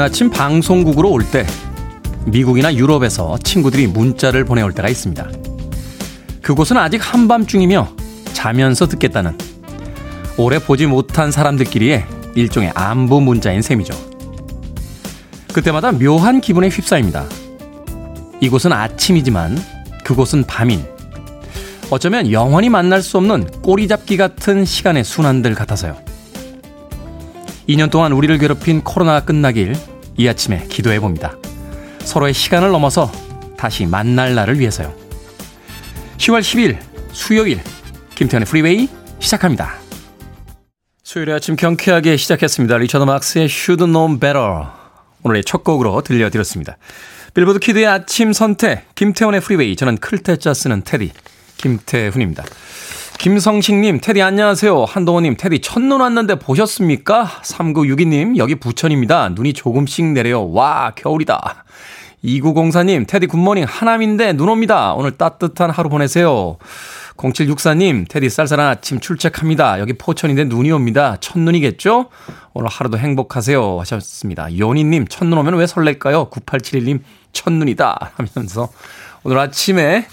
이른 아침 방송국으로 올 때 미국이나 유럽에서 친구들이 문자를 보내올 때가 있습니다. 그곳은 아직 한밤중이며 자면서 듣겠다는 오래 보지 못한 사람들끼리의 일종의 안부 문자인 셈이죠. 그때마다 묘한 기분에 휩싸입니다. 이곳은 아침이지만 그곳은 밤인 어쩌면 영원히 만날 수 없는 꼬리 잡기 같은 시간의 순환들 같아서요. 2년 동안 우리를 괴롭힌 코로나가 끝나길 이 아침에 기도해 봅니다. 서로의 시간을 넘어서 다시 만날 날을 위해서요. 10월 10일 수요일 김태훈의 프리웨이 시작합니다. 수요일 아침 경쾌하게 시작했습니다. 리처드 막스의 Should've Known Better 오늘의 첫 곡으로 들려드렸습니다. 빌보드 kid의 아침 선택 김태훈의 프리웨이 저는 클 태 자 쓰는 태디 김태훈입니다. 김성식님, 테디 안녕하세요. 한동호님, 테디 첫눈 왔는데 보셨습니까? 3962님, 여기 부천입니다. 눈이 조금씩 내려요. 와, 겨울이다. 2904님, 테디 굿모닝 하남인데 눈 옵니다. 오늘 따뜻한 하루 보내세요. 0764님, 테디 쌀쌀한 아침 출첵합니다. 여기 포천인데 눈이 옵니다. 첫눈이겠죠? 오늘 하루도 행복하세요. 하셨습니다. 요니님, 첫눈 오면 왜 설렐까요? 9871님, 첫눈이다. 하면서 오늘 아침에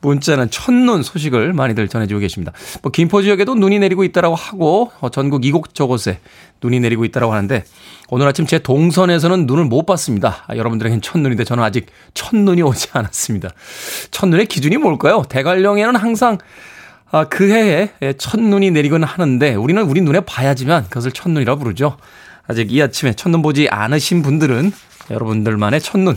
문자는 첫눈 소식을 많이들 전해주고 계십니다. 뭐 김포 지역에도 눈이 내리고 있다라고 하고 어, 전국 이곳저곳에 눈이 내리고 있다라고 하는데 오늘 아침 제 동선에서는 눈을 못 봤습니다. 아, 여러분들에겐 첫눈인데 저는 아직 첫눈이 오지 않았습니다. 첫눈의 기준이 뭘까요? 대관령에는 항상 아, 그 해에 첫눈이 내리곤 하는데 우리는 우리 눈에 봐야지만 그것을 첫눈이라 고 부르죠. 아직 이 아침에 첫눈 보지 않으신 분들은 여러분들만의 첫눈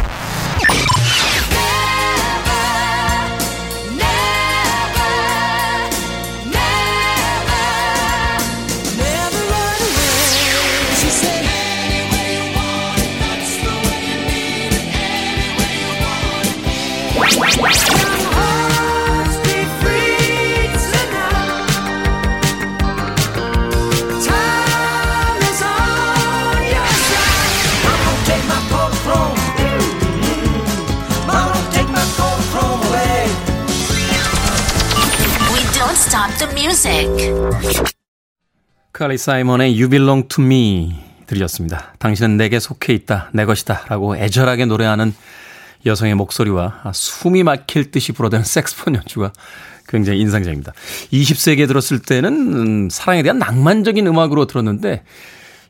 칼리 사이먼의 You Belong to Me 들으셨습니다. 당신은 내게 속해 있다, 내 것이다 라고 애절하게 노래하는 여성의 목소리와 숨이 막힐 듯이 불어대는 색스폰 연주가 굉장히 인상적입니다. 20세기에 들었을 때는 음, 사랑에 대한 낭만적인 음악으로 들었는데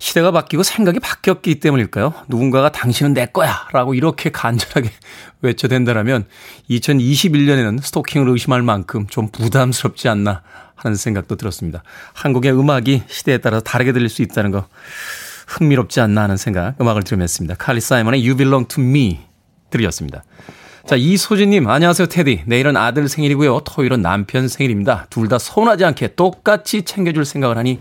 시대가 바뀌고 생각이 바뀌었기 때문일까요? 누군가가 당신은 내 거야! 라고 이렇게 간절하게 외쳐댄다라면 2021년에는 스토킹을 의심할 만큼 좀 부담스럽지 않나 하는 생각도 들었습니다. 한국의 음악이 시대에 따라서 다르게 들릴 수 있다는 거 흥미롭지 않나 하는 생각 음악을 들으며 했습니다. 칼리 사이먼의 You Belong to Me 들이었습니다. 자, 이소진님, 안녕하세요, 테디. 내일은 아들 생일이고요. 토요일은 남편 생일입니다. 둘 다 서운하지 않게 똑같이 챙겨줄 생각을 하니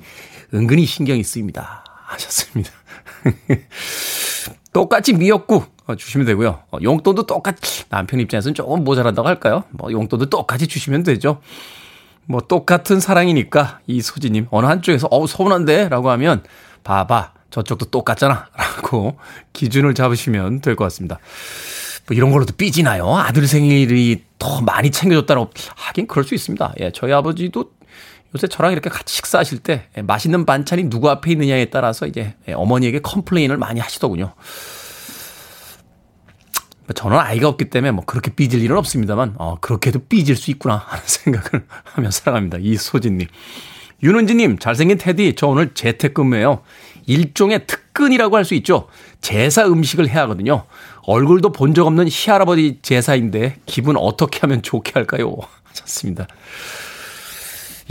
은근히 신경이 쓰입니다. 하셨습니다. 똑같이 미역국 주시면 되고요. 어, 용돈도 똑같이, 남편 입장에서는 조금 모자란다고 할까요? 뭐, 용돈도 똑같이 주시면 되죠. 뭐, 똑같은 사랑이니까, 이소진님, 어느 한쪽에서, 어우, 서운한데? 라고 하면, 봐봐. 저쪽도 똑같잖아. 라고 기준을 잡으시면 될 것 같습니다. 뭐 이런 걸로도 삐지나요? 아들 생일이 더 많이 챙겨줬다고 하긴 그럴 수 있습니다. 예, 저희 아버지도 요새 저랑 이렇게 같이 식사하실 때 예, 맛있는 반찬이 누구 앞에 있느냐에 따라서 이제 예, 어머니에게 complain을 많이 하시더군요. 뭐 저는 아이가 없기 때문에 뭐 그렇게 삐질 일은 없습니다만, 어, 그렇게도 삐질 수 있구나 하는 생각을 하며 살아갑니다. 이소진님. 윤은지님, 잘생긴 테디, 저 오늘 재택근무예요. 일종의 특근이라고 할 수 있죠. 제사 음식을 해야 하거든요. 얼굴도 본 적 없는 시할아버지 제사인데 기분 어떻게 하면 좋게 할까요? 하셨습니다.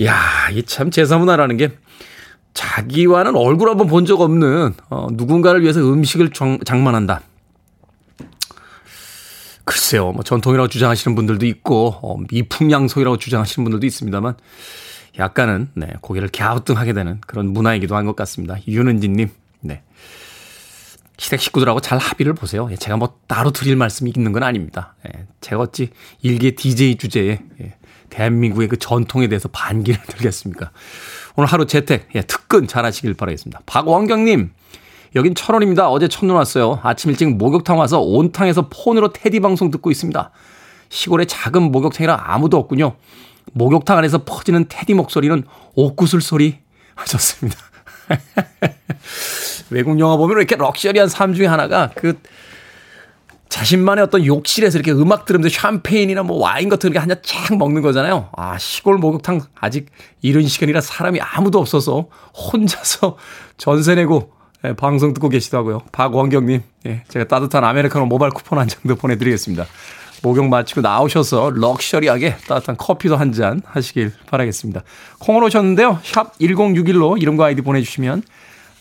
야, 이 참 제사 문화라는 게 자기와는 얼굴 한번 본 적 없는 어, 누군가를 위해서 음식을 정, 장만한다. 글쎄요, 뭐 전통이라고 주장하시는 분들도 있고 어, 미풍양속이라고 주장하시는 분들도 있습니다만 약간은 네, 고개를 갸우뚱하게 되는 그런 문화이기도 한 것 같습니다. 윤은진님, 네. 시댁 식구들하고 잘 합의를 보세요. 예, 제가 뭐 따로 드릴 말씀이 있는 건 아닙니다. 예, 제가 어찌 일개 DJ 주제에 예, 대한민국의 그 전통에 대해서 반기를 들겠습니까? 오늘 하루 재택, 예, 특근 잘 하시길 바라겠습니다. 박원경님, 여긴 철원입니다. 어제 첫눈 왔어요. 아침 일찍 목욕탕 와서 온탕에서 폰으로 테디 방송 듣고 있습니다. 시골에 작은 목욕탕이라 아무도 없군요. 목욕탕 안에서 퍼지는 테디 목소리는 옥구슬 소리 하셨습니다. 외국 영화 보면 이렇게 럭셔리한 삶 중에 하나가 그 자신만의 어떤 욕실에서 이렇게 음악 들으면서 샴페인이나 뭐 와인 같은 게 한 잔 쫙 먹는 거잖아요. 아, 시골 목욕탕 아직 이런 시간이라 사람이 아무도 없어서 혼자서 전세 내고 예, 방송 듣고 계시다고요. 박원경님, 예, 제가 따뜻한 아메리카노 모바일 쿠폰 한 장도 보내드리겠습니다. 목욕 마치고 나오셔서 럭셔리하게 따뜻한 커피도 한 잔 하시길 바라겠습니다. 콩으로 오셨는데요. 샵 1061로 이름과 아이디 보내주시면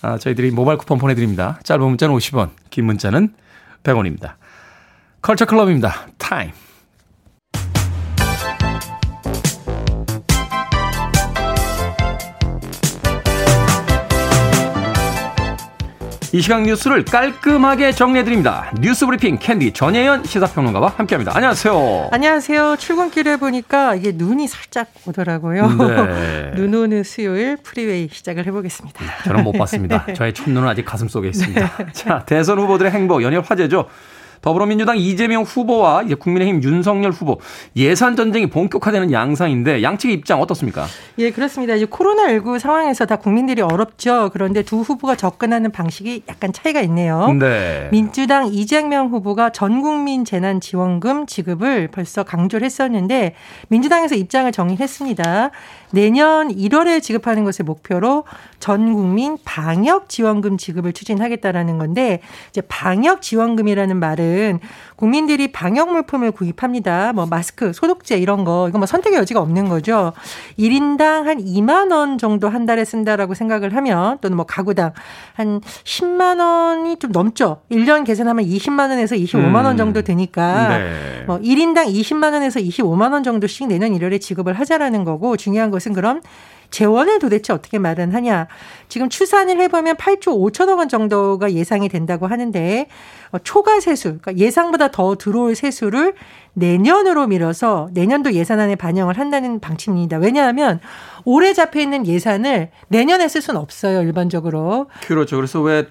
아, 저희들이 모바일 쿠폰 보내드립니다. 짧은 문자는 50원, 긴 문자는 100원입니다. 컬처 클럽입니다. Time. 이 시각 뉴스를 깔끔하게 정리해드립니다. 뉴스 브리핑 캔디 전예현 시사평론가와 함께합니다. 안녕하세요. 안녕하세요. 출근길에 보니까 이게 눈이 살짝 오더라고요. 네. 눈 오는 수요일 프리웨이 시작을 해보겠습니다. 저는 못 봤습니다. 저의 첫눈은 아직 가슴 속에 있습니다. 네. 자, 대선 후보들의 행보 연일 화제죠. 더불어민주당 이재명 후보와 이제 국민의힘 윤석열 후보 예산 전쟁이 본격화되는 양상인데 양측의 입장 어떻습니까? 예, 그렇습니다. 이제 코로나19 상황에서 다 국민들이 어렵죠. 그런데 두 후보가 접근하는 방식이 약간 차이가 있네요. 네. 민주당 이재명 후보가 전 국민 재난 지원금 지급을 벌써 강조를 했었는데 민주당에서 입장을 정리했습니다. 내년 1월에 지급하는 것을 목표로 전 국민 방역 지원금 지급을 추진하겠다라는 건데 이제 방역 지원금이라는 말은 국민들이 방역 물품을 구입합니다. 뭐 마스크, 소독제 이런 거 이거 뭐 선택의 여지가 없는 거죠. 1인당 한 2만 원 정도 한 달에 쓴다라고 생각을 하면 또는 뭐 가구당 한 10만 원이 좀 넘죠. 1년 계산하면 20만 원에서 25만 원 정도 되니까 네. 뭐 1인당 20만 원에서 25만 원 정도씩 내년 1월에 지급을 하자라는 거고 중요한 것은 그럼 재원을 도대체 어떻게 마련하냐. 지금 추산을 해보면 8조 5천억 원 정도가 예상이 된다고 하는데 어, 초과 세수, 그러니까 예상보다 더 들어올 세수를 내년으로 밀어서 내년도 예산안에 반영을 한다는 방침입니다. 왜냐하면 올해 잡혀 있는 예산을 내년에 쓸 수는 없어요, 일반적으로. 그렇죠. 그래서 왜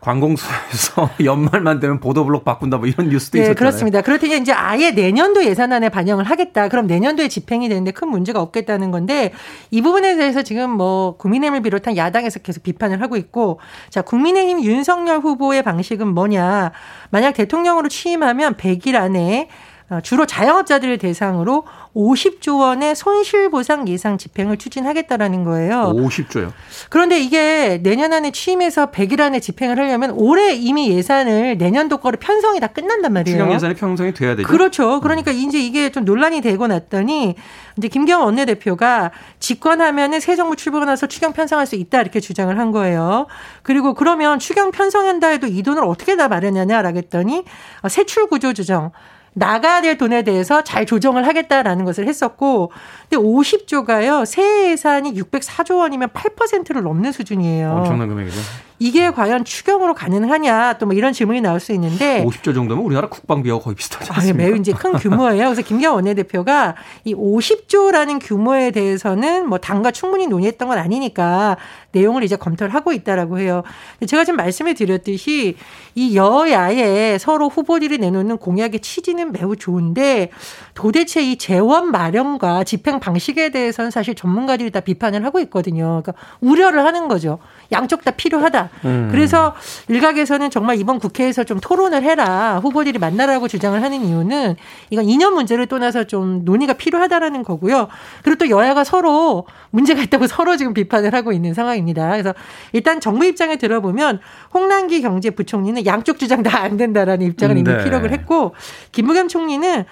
관공서에서 연말만 되면 보도블록 바꾼다 뭐 이런 뉴스도 네, 있었잖아요. 그렇습니다. 그럴 테니 이제 아예 내년도 예산안에 반영을 하겠다. 그럼 내년도에 집행이 되는데 큰 문제가 없겠다는 건데 이 부분에 대해서 지금 뭐 국민의힘을 비롯한 야당에서 계속 비판을 하고 있고 자 국민의힘 윤석열 후보의 방식은 뭐냐. 만약 대통령으로 취임하면 100일 안에 어, 주로 자영업자들을 대상으로 50조 원의 손실보상 예상 집행을 추진하겠다라는 거예요. 50조요? 그런데 이게 내년 안에 취임해서 100일 안에 집행을 하려면 올해 이미 예산을 내년도 거를 편성이 다 끝난단 말이에요. 추경 예산이 편성이 돼야 되죠. 그렇죠. 그러니까 이제 이게 좀 논란이 되고 났더니 이제 김경원 원내대표가 집권하면은 새 정부 출범하고 나서 추경 편성할 수 있다 이렇게 주장을 한 거예요. 그리고 그러면 추경 편성한다 해도 이 돈을 어떻게 다 마련하냐라고 했더니 세출 구조 조정 나가야 될 돈에 대해서 잘 조정을 하겠다라는 것을 했었고, 근데 50조가요, 새 예산이 604조 원이면 8%를 넘는 수준이에요. 엄청난 금액이죠. 이게 과연 추경으로 가능하냐 또 뭐 이런 질문이 나올 수 있는데 50조 정도면 우리나라 국방비하고 거의 비슷하지 않습니까? 아, 매우 이제 큰 규모예요. 그래서 김경 원내대표가 이 50조라는 규모에 대해서는 뭐 당과 충분히 논의했던 건 아니니까 내용을 이제 검토를 하고 있다라고 해요. 제가 지금 말씀을 드렸듯이 이 여야의 서로 후보들이 내놓는 공약의 취지는 매우 좋은데 도대체 이 재원 마련과 집행 방식에 대해서는 사실 전문가들이 다 비판을 하고 있거든요. 그러니까 우려를 하는 거죠. 양쪽 다 필요하다. 음. 그래서 일각에서는 정말 이번 국회에서 좀 토론을 해라. 후보들이 만나라고 주장을 하는 이유는 이건 이념 문제를 떠나서 좀 논의가 필요하다라는 거고요. 그리고 또 여야가 서로 문제가 있다고 서로 지금 비판을 하고 있는 상황입니다. 그래서 일단 정부 입장에 들어보면 홍남기 경제부총리는 양쪽 주장 다 안 된다라는 입장을 이미 네. 피력을 했고 김부겸 총리는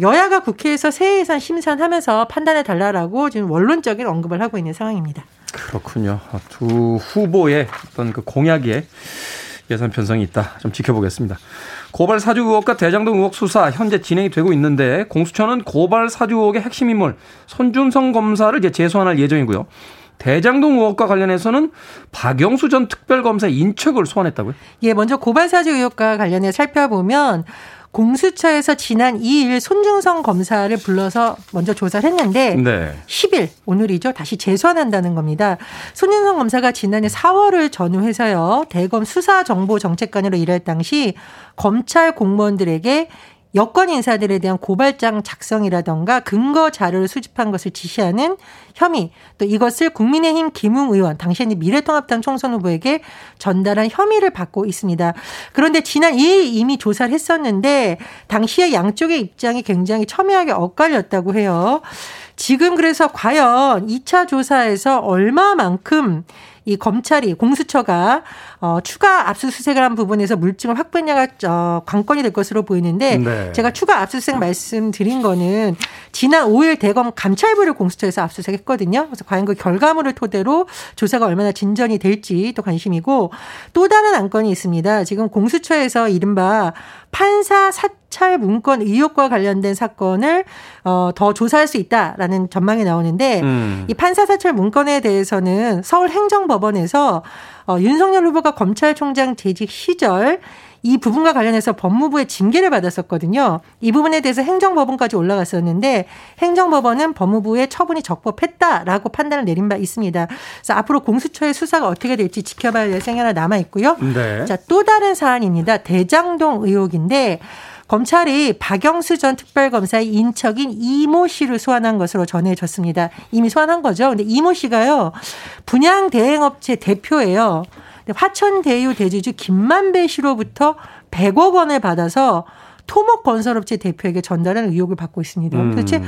여야가 국회에서 새 예산 심사하면서 판단해 달라라고 지금 원론적인 언급을 하고 있는 상황입니다. 그렇군요. 두 후보의 어떤 그 공약에 예산 편성이 있다. 좀 지켜보겠습니다. 고발 사주 의혹과 대장동 의혹 수사 현재 진행이 되고 있는데 공수처는 고발 사주 의혹의 핵심 인물 손준성 검사를 이제 재소환할 예정이고요. 대장동 의혹과 관련해서는 박영수 전 특별검사 인척을 소환했다고요? 예, 먼저 고발사주 의혹과 관련해 살펴보면 공수처에서 지난 2일 손중성 검사를 불러서 먼저 조사를 했는데 네. 10일 오늘이죠. 다시 재소환한다는 겁니다. 손중성 검사가 지난해 4월을 전후해서요. 대검 수사정보정책관으로 일할 당시 검찰 공무원들에게 여권 인사들에 대한 고발장 작성이라던가 근거 자료를 수집한 것을 지시하는 혐의 또 이것을 국민의힘 김웅 의원 당시에는 미래통합당 총선 후보에게 전달한 혐의를 받고 있습니다. 그런데 지난 2일 이미 조사를 했었는데 당시에 양쪽의 입장이 굉장히 첨예하게 엇갈렸다고 해요. 지금 그래서 과연 2차 조사에서 얼마만큼 이 검찰이 공수처가 어, 추가 압수수색을 한 부분에서 물증을 확보했냐가 어, 관건이 될 것으로 보이는데 네. 제가 추가 압수수색 말씀드린 거는 지난 5일 대검 감찰부를 공수처에서 압수수색했거든요. 그래서 과연 그 결과물을 토대로 조사가 얼마나 진전이 될지 또 관심이고 또 다른 안건이 있습니다. 지금 공수처에서 이른바 판사 사찰 문건 의혹과 관련된 사건을 어, 더 조사할 수 있다라는 전망이 나오는데 음. 이 판사 사찰 문건에 대해서는 서울행정법원에서 어, 윤석열 후보가 검찰총장 재직 시절 이 부분과 관련해서 법무부의 징계를 받았었거든요. 이 부분에 대해서 행정법원까지 올라갔었는데 행정법원은 법무부의 처분이 적법했다라고 판단을 내린 바 있습니다. 그래서 앞으로 공수처의 수사가 어떻게 될지 지켜봐야 될 생각이 하나 남아 있고요. 네. 자, 또 다른 사안입니다. 대장동 의혹인데 검찰이 박영수 전 특별검사의 인척인 이모 씨를 소환한 것으로 전해졌습니다. 이미 소환한 거죠. 근데 이모 씨가요, 분양 대행업체 대표예요. 화천대유 대주주 김만배 씨로부터 100억 원을 받아서 토목건설업체 대표에게 전달한 의혹을 받고 있습니다. 음. 도대체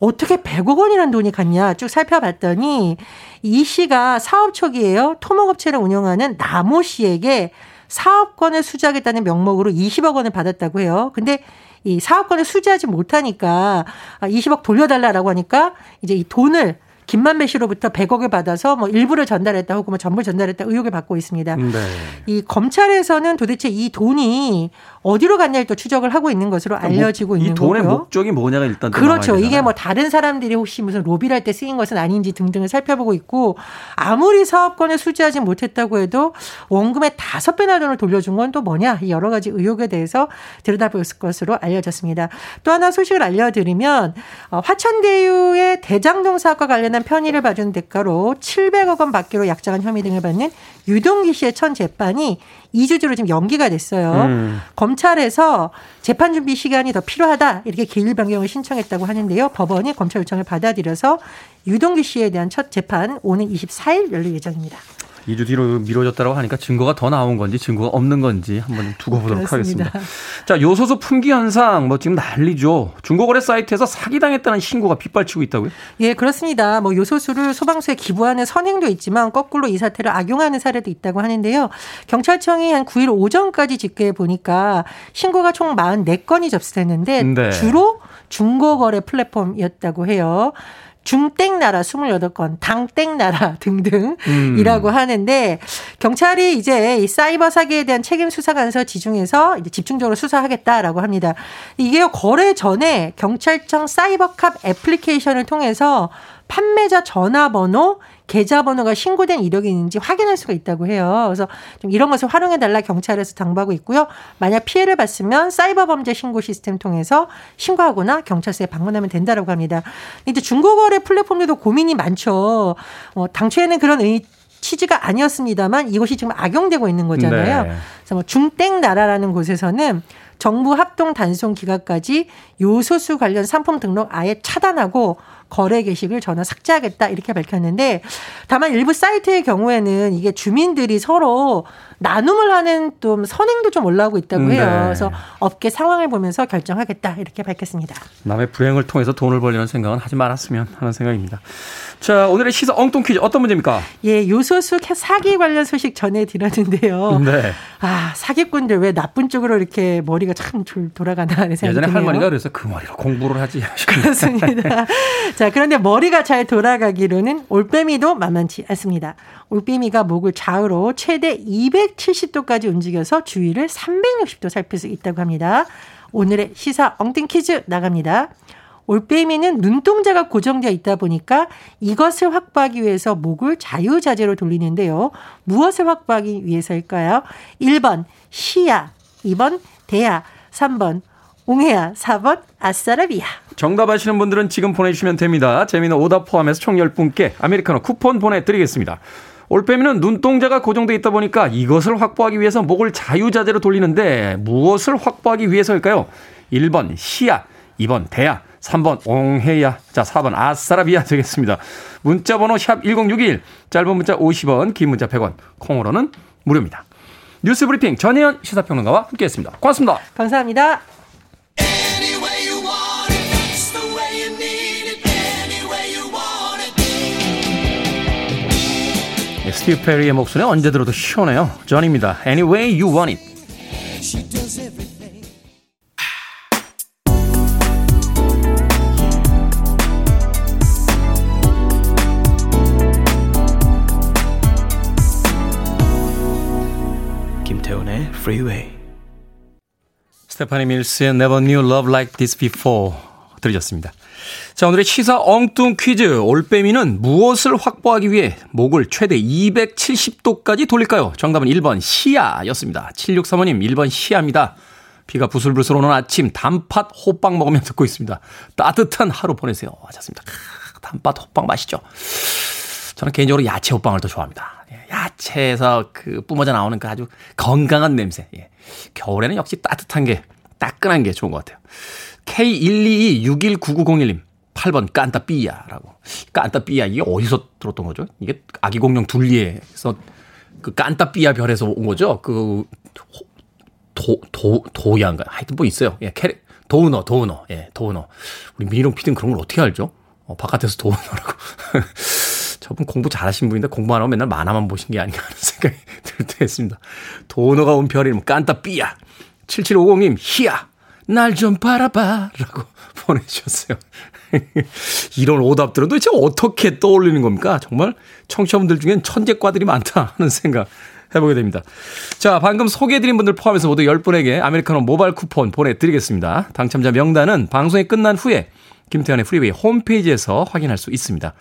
어떻게 100억 원이라는 돈이 갔냐 쭉 살펴봤더니 이 씨가 사업 초기에요. 토목업체를 운영하는 나모 씨에게 사업권을 수주하겠다는 명목으로 20억 원을 받았다고 해요. 근데 이 사업권을 수주하지 못하니까 20억 돌려달라라고 하니까 이제 이 돈을 김만배 씨로부터 100억을 받아서 뭐 일부를 전달했다 혹은 뭐 전부 전달했다 의혹을 받고 있습니다. 네. 이 검찰에서는 도대체 이 돈이 어디로 갔냐를 또 추적을 하고 있는 것으로 그러니까 뭐 알려지고 있는 거고요. 이 돈의. 목적이 뭐냐가 일단 그렇죠. 이게 뭐 다른 사람들이 혹시 무슨 로비를 할 때 쓰인 것은 아닌지 등등을 살펴보고 있고 아무리 사업권을 수주하지 못했다고 해도 원금의 다섯 배나 돈을 돌려준 건 또 뭐냐 여러 가지 의혹에 대해서 들여다볼 것으로 알려졌습니다. 또 하나 소식을 알려드리면 어, 화천대유의 대장동 사업과 관련한 편의를 봐준 대가로 700억 원 받기로 약정한 혐의 등을 받는 유동기 씨의 천 재판이 2주주로 지금 연기가 됐어요. 음. 검찰에서 재판 준비 시간이 더 필요하다 이렇게 기일 변경을 신청했다고 하는데요. 법원이 검찰 요청을 받아들여서 유동규 씨에 대한 첫 재판 오는 24일 열릴 예정입니다. 2주 뒤로 미뤄졌다고 하니까 증거가 더 나온 건지 증거가 없는 건지 한번 두고 보도록 하겠습니다. 자, 요소수 품귀 현상 뭐 지금 난리죠. 중고거래 사이트에서 사기당했다는 신고가 빗발치고 있다고요? 예, 그렇습니다. 뭐 요소수를 소방서에 기부하는 선행도 있지만 거꾸로 이 사태를 악용하는 사례도 있다고 하는데요. 경찰청이 한 9일 오전까지 집계해 보니까 신고가 총 44건이 접수됐는데 네. 주로 중고거래 플랫폼이었다고 해요. 중땡나라 28건, 당땡나라 등등이라고 음. 하는데 경찰이 이제 이 사이버 사기에 대한 책임 수사 관서 지중해서 이제 집중적으로 수사하겠다라고 합니다. 이게 거래 전에 경찰청 사이버캅 애플리케이션을 통해서 판매자 전화번호, 계좌번호가 신고된 이력이 있는지 확인할 수가 있다고 해요. 그래서 좀 이런 것을 활용해 달라 경찰에서 당부하고 있고요. 만약 피해를 봤으면 사이버 범죄 신고 시스템 통해서 신고하거나 경찰서에 방문하면 된다라고 합니다. 이제 중고거래 플랫폼들도 고민이 많죠. 어, 당초에는 그런 의, 취지가 아니었습니다만 이것이 지금 악용되고 있는 거잖아요. 네. 그래서 뭐 중땡 나라라는 곳에서는 정부 합동 단속 기간까지 요소수 관련 상품 등록 아예 차단하고 거래 게시글 전화 삭제하겠다 이렇게 밝혔는데 다만 일부 사이트의 경우에는 이게 주민들이 서로 나눔을 하는 좀 선행도 좀 올라오고 있다고 해요. 네. 그래서 업계 상황을 보면서 결정하겠다 이렇게 밝혔습니다. 남의 불행을 통해서 돈을 벌려는 생각은 하지 말았으면 하는 생각입니다. 자, 오늘의 시사 엉뚱 퀴즈 어떤 문제입니까? 예, 요소수 사기 관련 소식 전해드렸는데요. 네. 아, 사기꾼들 왜 나쁜 쪽으로 이렇게 머리가 참 돌아가나 하는 생각이 예전에 할머니가 그래서 그 머리로 공부를 하지. 그렇습니다. 자, 그런데 머리가 잘 돌아가기로는 올빼미도 만만치 않습니다. 올빼미가 목을 좌우로 최대 270도까지 움직여서 주위를 360도 살필 수 있다고 합니다. 오늘의 시사 엉뚱 퀴즈 나갑니다. 올빼미는 눈동자가 고정되어 있다 보니까 이것을 확보하기 위해서 목을 자유자재로 돌리는데요. 무엇을 확보하기 위해서일까요? 1번 시야, 2번 대야, 3번 옹해야, 4번 아싸라비야. 정답 아시는 분들은 지금 보내주시면 됩니다. 재미는 오답 포함해서 총 10분께 아메리카노 쿠폰 보내드리겠습니다. 올빼미는 눈동자가 고정되어 있다 보니까 이것을 확보하기 위해서 목을 자유자재로 돌리는데 무엇을 확보하기 위해서일까요? 1번 시야, 2번 대야, 3번 옹해야, 자 4번 아싸라비야 되겠습니다. 문자 번호 샵 1061, 짧은 문자 50원, 긴 문자 100원, 콩으로는 무료입니다. 뉴스 브리핑 전혜연 시사평론가와 함께 했습니다. 고맙습니다. 감사합니다. 스티브 페리의 목소리 언제 들어도 시원해요. 전입니다. Anyway you want it. Freeway. 스테파니 밀스의 Never Knew Love Like This Before 들으셨습니다. 자, 오늘의 시사 엉뚱 퀴즈. 올빼미는 무엇을 확보하기 위해 목을 최대 270도까지 돌릴까요? 정답은 1번 시야였습니다. 7635님 1번 시야입니다. 비가 부슬부슬 오는 아침 단팥 호빵 먹으면 듣고 있습니다. 따뜻한 하루 보내세요. 하셨습니다. 단팥 호빵 맛있죠? 저는 개인적으로 야채 호빵을 더 좋아합니다. 예, 야채에서 그 뿜어져 나오는 그 아주 건강한 냄새. 예. 겨울에는 역시 따뜻한 게, 따끈한 게 좋은 것 같아요. K122619901님. 8번 깐따 삐야라고. 깐따 삐야 이게 어디서 들었던 거죠? 이게 아기 공룡 둘리에서 그 깐따 삐야 별에서 온 거죠? 그 도, 도, 도야인가? 하여튼 뭐 있어요. 예, 캐릭, 도우너, 도우너. 예, 도우너. 우리 미롱 피디는 그런 걸 어떻게 알죠? 어, 바깥에서 도우너라고. 저분 공부 잘하신 분인데 공부 안 하고 맨날 만화만 보신 게 아닌가 하는 생각이 들때 했습니다. 도우너가 온 별이면 깐따 삐야. 7750님, 희야. 날 좀 바라봐. 라고 보내주셨어요. 이런 오답들은 도대체 어떻게 떠올리는 겁니까? 정말 청취자분들 중엔 천재과들이 많다 하는 생각 해보게 됩니다. 자, 방금 소개해드린 분들 포함해서 모두 10분에게 아메리카노 모바일 쿠폰 보내드리겠습니다. 당첨자 명단은 방송이 끝난 후에 김태훈의 프리웨이 홈페이지에서 확인할 수 있습니다.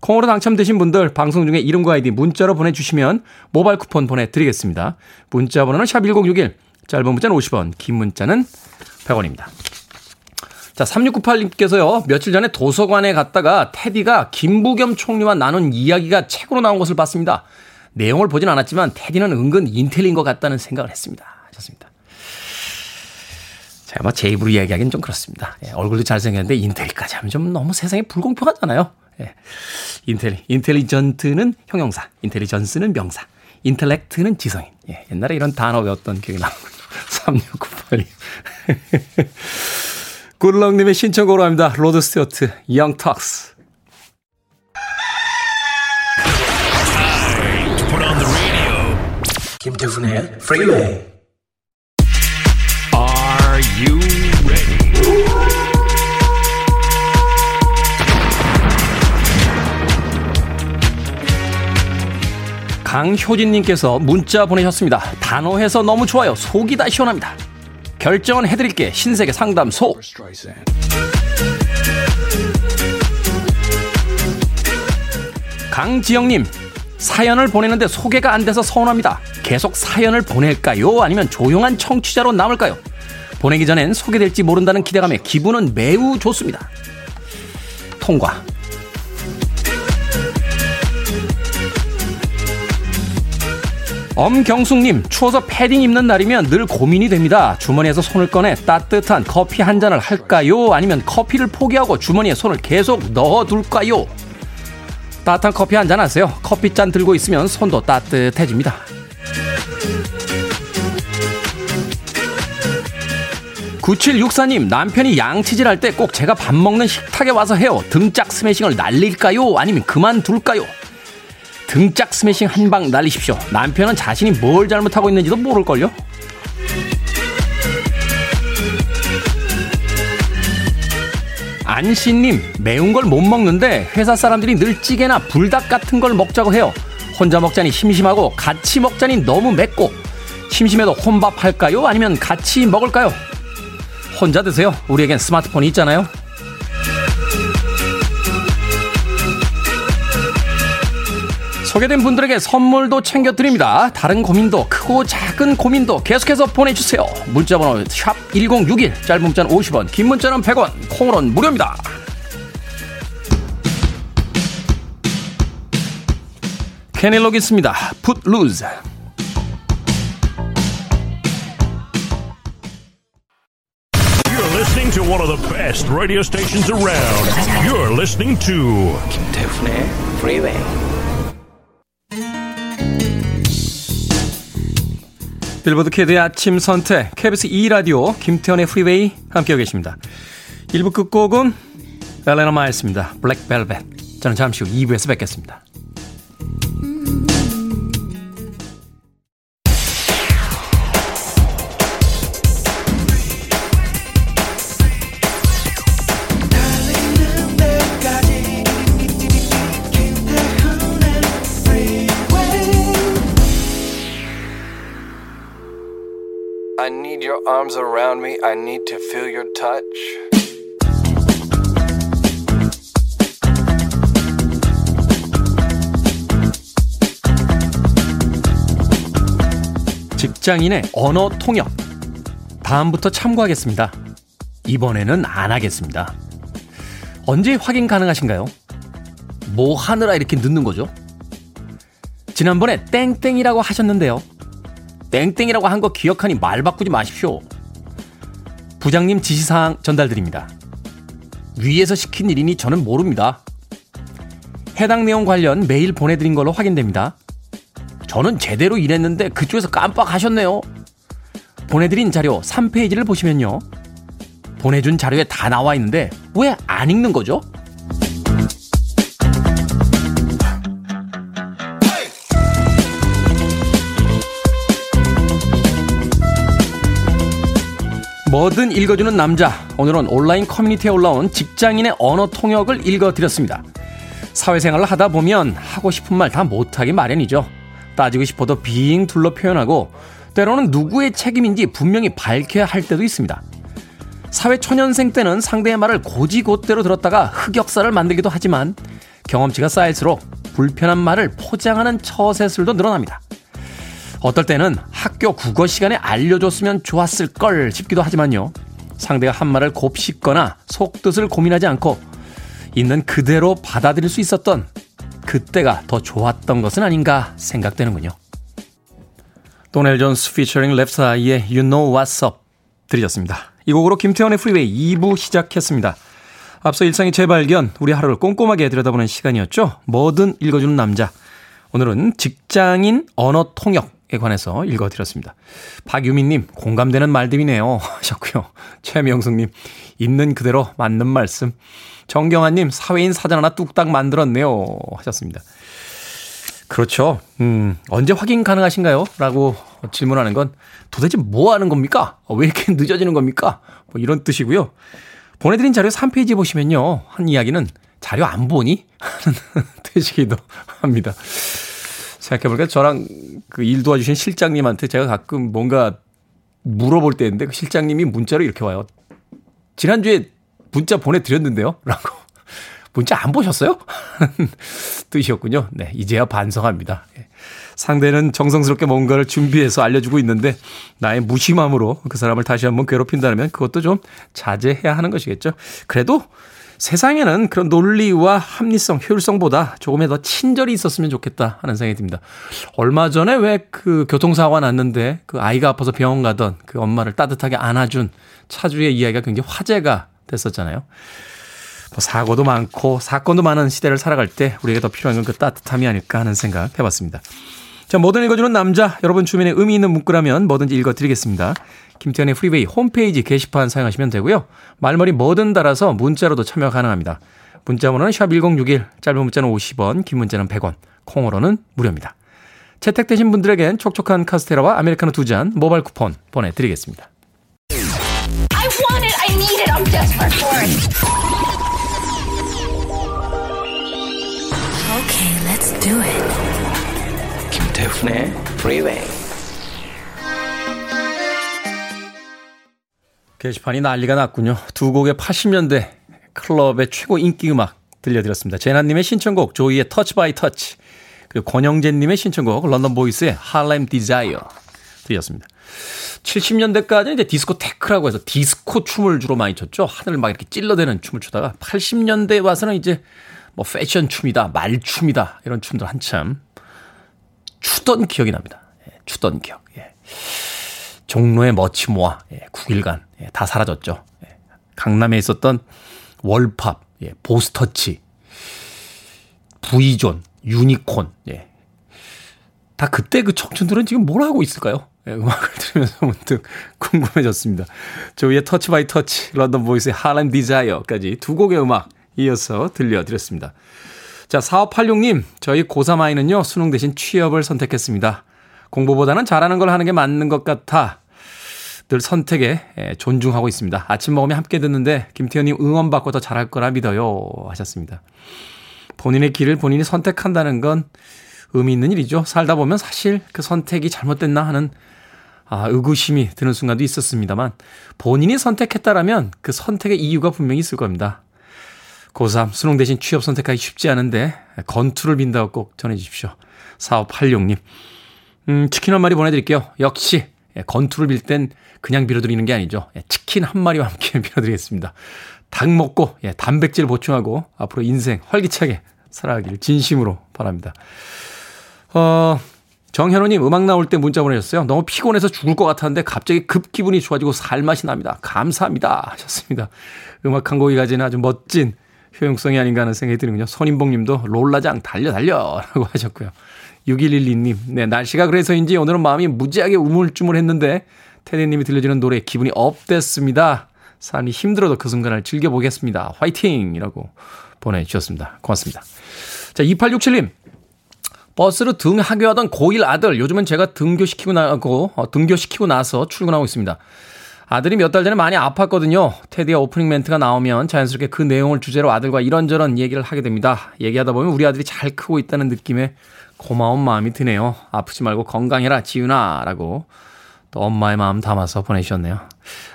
콩으로 당첨되신 분들 방송 중에 이름과 아이디 문자로 보내주시면 모바일 쿠폰 보내드리겠습니다. 문자 번호는 샵1061 짧은 문자는 50원 긴 문자는 100원입니다. 자, 3698님께서요, 며칠 전에 도서관에 갔다가 테디가 김부겸 총리와 나눈 이야기가 책으로 나온 것을 봤습니다. 내용을 보진 않았지만 테디는 은근 인텔인 것 같다는 생각을 했습니다. 하셨습니다. 제가 뭐제 입으로 이야기하기는 좀 그렇습니다. 예, 얼굴도 잘생겼는데 인텔까지 하면 좀 너무 세상이 불공평하잖아요. 예, intelli, intelligent는 형용사, intelligence는 명사, intellect는 지성인. 예, 옛날에 이런 단어 외웠던 기억이 나는군요. 3698님. 굿럭님의 신청곡으로 합니다. 로드 스튜어트, Young Turks. 김태훈의 프리웨이 Are you 강효진님께서 문자 보내셨습니다. 단호해서 너무 좋아요. 속이 다 시원합니다. 결정은 해드릴게 신세계 상담소. 강지영님 사연을 보내는데 소개가 안 돼서 서운합니다. 계속 사연을 보낼까요? 아니면 조용한 청취자로 남을까요? 보내기 전엔 소개될지 모른다는 기대감에 기분은 매우 좋습니다. 통과. 엄경숙님, 추워서 패딩 입는 날이면 늘 고민이 됩니다. 주머니에서 손을 꺼내 따뜻한 커피 한 잔을 할까요? 아니면 커피를 포기하고 주머니에 손을 계속 넣어둘까요? 따뜻한 커피 한 잔 하세요. 커피 잔 들고 있으면 손도 따뜻해집니다. 구칠육사님 남편이 양치질 할 때 꼭 제가 밥 먹는 식탁에 와서 해요. 등짝 스매싱을 날릴까요? 아니면 그만둘까요? 등짝 스매싱 한 방 날리십시오. 남편은 자신이 뭘 잘못하고 있는지도 모를걸요? 안씨님, 매운 걸 못 먹는데 회사 사람들이 늘 찌개나 불닭 같은 걸 먹자고 해요. 혼자 먹자니 심심하고 같이 먹자니 너무 맵고 심심해도 혼밥 할까요? 아니면 같이 먹을까요? 혼자 드세요. 우리에겐 스마트폰이 있잖아요. 소개된 분들에게 선물도 챙겨드립니다. 다른 고민도 크고 작은 고민도 계속해서 보내주세요. 문자번호 샵 1061, 짧은 문자는 50원, 긴 문자는 100원, 콩으로는 무료입니다. 케니 로기스입니다. Put Loose. listening to one of the best radio stations around. You're listening to 김태훈의 Freeway. 빌보드 캐드의 아침 선택 KBS 2 라디오 김태현의 프리웨이 함께하고 계십니다. 1부 끝곡은 엘레나 마일스입니다. 블랙벨벳. 저는 잠시 후 2부에서 뵙겠습니다. Arms around me. I need to feel your touch. 직장인의 언어 통역. 다음부터 참고하겠습니다. 이번에는 안 하겠습니다. 언제 확인 가능하신가요? 뭐 하느라 이렇게 늦는 거죠? 지난번에 땡땡이라고 하셨는데요. 땡땡이라고 한 거 기억하니 말 바꾸지 마십시오. 부장님 지시사항 전달드립니다. 위에서 시킨 일이니 저는 모릅니다. 해당 내용 관련 메일 보내드린 걸로 확인됩니다. 저는 제대로 일했는데 그쪽에서 깜빡하셨네요. 보내드린 자료 3페이지를 보시면요. 보내준 자료에 다 나와 있는데 왜 안 읽는 거죠? 뭐든 읽어주는 남자. 오늘은 온라인 커뮤니티에 올라온 직장인의 언어 통역을 읽어드렸습니다. 사회생활을 하다 보면 하고 싶은 말 다 못하기 마련이죠. 따지고 싶어도 빙 둘러 표현하고 때로는 누구의 책임인지 분명히 밝혀야 할 때도 있습니다. 사회 초년생 때는 상대의 말을 고지곧대로 들었다가 흑역사를 만들기도 하지만 경험치가 쌓일수록 불편한 말을 포장하는 처세술도 늘어납니다. 어떨 때는 학교 국어 시간에 알려줬으면 좋았을 걸 싶기도 하지만요. 상대가 한 말을 곱씹거나 속뜻을 고민하지 않고 있는 그대로 받아들일 수 있었던 그때가 더 좋았던 것은 아닌가 생각되는군요. 도넬 존스 featuring Left Eye의 U Know What's Up 들으셨습니다. 이 곡으로 김태훈의 프리웨이 2부 시작했습니다. 앞서 일상의 재발견, 우리 하루를 꼼꼼하게 들여다보는 시간이었죠. 뭐든 읽어주는 남자. 오늘은 직장인 언어 통역 에 관해서 읽어드렸습니다. 박유민님, 공감되는 말들이네요. 하셨고요. 최명숙님, 있는 그대로 맞는 말씀. 정경아님, 사회인 사전 하나 뚝딱 만들었네요. 하셨습니다. 그렇죠. 음, 언제 확인 가능하신가요? 라고 질문하는 건 도대체 뭐 하는 겁니까? 왜 이렇게 늦어지는 겁니까? 뭐 이런 뜻이고요. 보내드린 자료 3페이지 보시면요. 한 이야기는 자료 안 보니? 하는 뜻이기도 합니다. 생각해보니까 저랑 그 일 도와주신 실장님한테 제가 가끔 뭔가 물어볼 때 있는데 그 실장님이 문자로 이렇게 와요. 지난주에 문자 보내드렸는데요? 라고. 문자 안 보셨어요? 뜻이었군요. 네, 이제야 반성합니다. 예. 상대는 정성스럽게 뭔가를 준비해서 알려주고 있는데 나의 무심함으로 그 사람을 다시 한번 괴롭힌다면 그것도 좀 자제해야 하는 것이겠죠. 그래도 세상에는 그런 논리와 합리성, 효율성보다 조금의 더 친절이 있었으면 좋겠다 하는 생각이 듭니다. 얼마 전에 왜 그 교통사고가 났는데 그 아이가 아파서 병원 가던 그 엄마를 따뜻하게 안아준 차주의 이야기가 굉장히 화제가 됐었잖아요. 뭐 사고도 많고 사건도 많은 시대를 살아갈 때 우리에게 더 필요한 건 그 따뜻함이 아닐까 하는 생각 해봤습니다. 자, 뭐든 읽어주는 남자, 여러분 주변에 의미 있는 문구라면 뭐든지 읽어드리겠습니다. 김태훈의 프리웨이 홈페이지 게시판 사용하시면 되고요. 말머리 뭐든 달아서 문자로도 참여 가능합니다. 문자 번호는 샵1061, 짧은 문자는 50원, 긴 문자는 100원, 콩으로는 무료입니다. 채택되신 분들에겐 촉촉한 카스테라와 아메리카노 두 잔 모바일 쿠폰 보내드리겠습니다. I want it, I need it, I'm desperate for it. Okay, let's do it. 김태훈의 프리웨이 게시판이 난리가 났군요. 두 곡의 80년대 클럽의 최고 인기 음악 들려드렸습니다. 제나님의 신청곡 Joy의 Touch by Touch 그리고 권영재님의 신청곡 London Boys의 Harlem Desire 들렸습니다. 70년대까지는 이제 디스코 테크라고 해서 디스코 춤을 주로 많이 췄죠. 하늘을 막 이렇게 찔러대는 춤을 추다가 80년대에 와서는 이제 뭐 패션 춤이다, 말춤이다 이런 춤들 한참 추던 기억이 납니다. 예, 추던 기억. 예. 종로의 Much More 예, 국일관 예, 다 사라졌죠. 예, 강남에 있었던 월팝, 예, 보스터치, 부이존, 유니콘, 예. 다 그때 그 청춘들은 지금 뭘 하고 있을까요? 예, 음악을 들으면서 문득 궁금해졌습니다. Joy의 Touch by Touch, London Boys의 Harlem Desire까지 두 곡의 음악 이어서 들려드렸습니다. 자, 4586님, 저희 고3 아이는요, 수능 대신 취업을 선택했습니다. 공부보다는 잘하는 걸 하는 게 맞는 것 같아 늘 선택에 존중하고 있습니다. 아침 먹으면 함께 듣는데 김태현님 응원받고 더 잘할 거라 믿어요 하셨습니다. 본인의 길을 본인이 선택한다는 건 의미 있는 일이죠. 살다 보면 사실 그 선택이 잘못됐나 하는 아, 의구심이 드는 순간도 있었습니다만 본인이 선택했다라면 그 선택의 이유가 분명히 있을 겁니다. 고3 수능 대신 취업 선택하기 쉽지 않은데 건투를 빈다고 꼭 전해 주십시오. 4586님. 음, 치킨 한 마리 보내드릴게요. 역시 건투를 빌 땐 그냥 빌어드리는 게 아니죠. 치킨 한 마리와 함께 빌어드리겠습니다. 닭 먹고 예, 단백질 보충하고 앞으로 인생 활기차게 살아가기를 진심으로 바랍니다. 어, 정현우님 음악 나올 때 문자 보내셨어요. 너무 피곤해서 죽을 것 같았는데 갑자기 급 기분이 좋아지고 살맛이 납니다. 감사합니다 하셨습니다. 음악 한 곡이 가진 아주 멋진 효용성이 아닌가 하는 생각이 드는군요. 손인봉 님도 롤라장 달려 달려 라고 하셨고요. 6112님, 네, 날씨가 그래서인지 오늘은 마음이 무지하게 우물쭈물 했는데 테디님이 들려주는 노래 기분이 업됐습니다. 삶이 힘들어도 그 순간을 즐겨보겠습니다. 화이팅! 이라고 보내주셨습니다. 고맙습니다. 자, 2867님. 버스로 등하교하던 고1 아들, 요즘은 제가 등교시키고 나고, 어, 등교시키고 나서 출근하고 있습니다. 아들이 몇 달 전에 많이 아팠거든요. 테디의 오프닝 멘트가 나오면 자연스럽게 그 내용을 주제로 아들과 이런저런 얘기를 하게 됩니다. 얘기하다 보면 우리 아들이 잘 크고 있다는 느낌에 고마운 마음이 드네요. 아프지 말고 건강해라, 지윤아. 라고 또 엄마의 마음 담아서 보내주셨네요.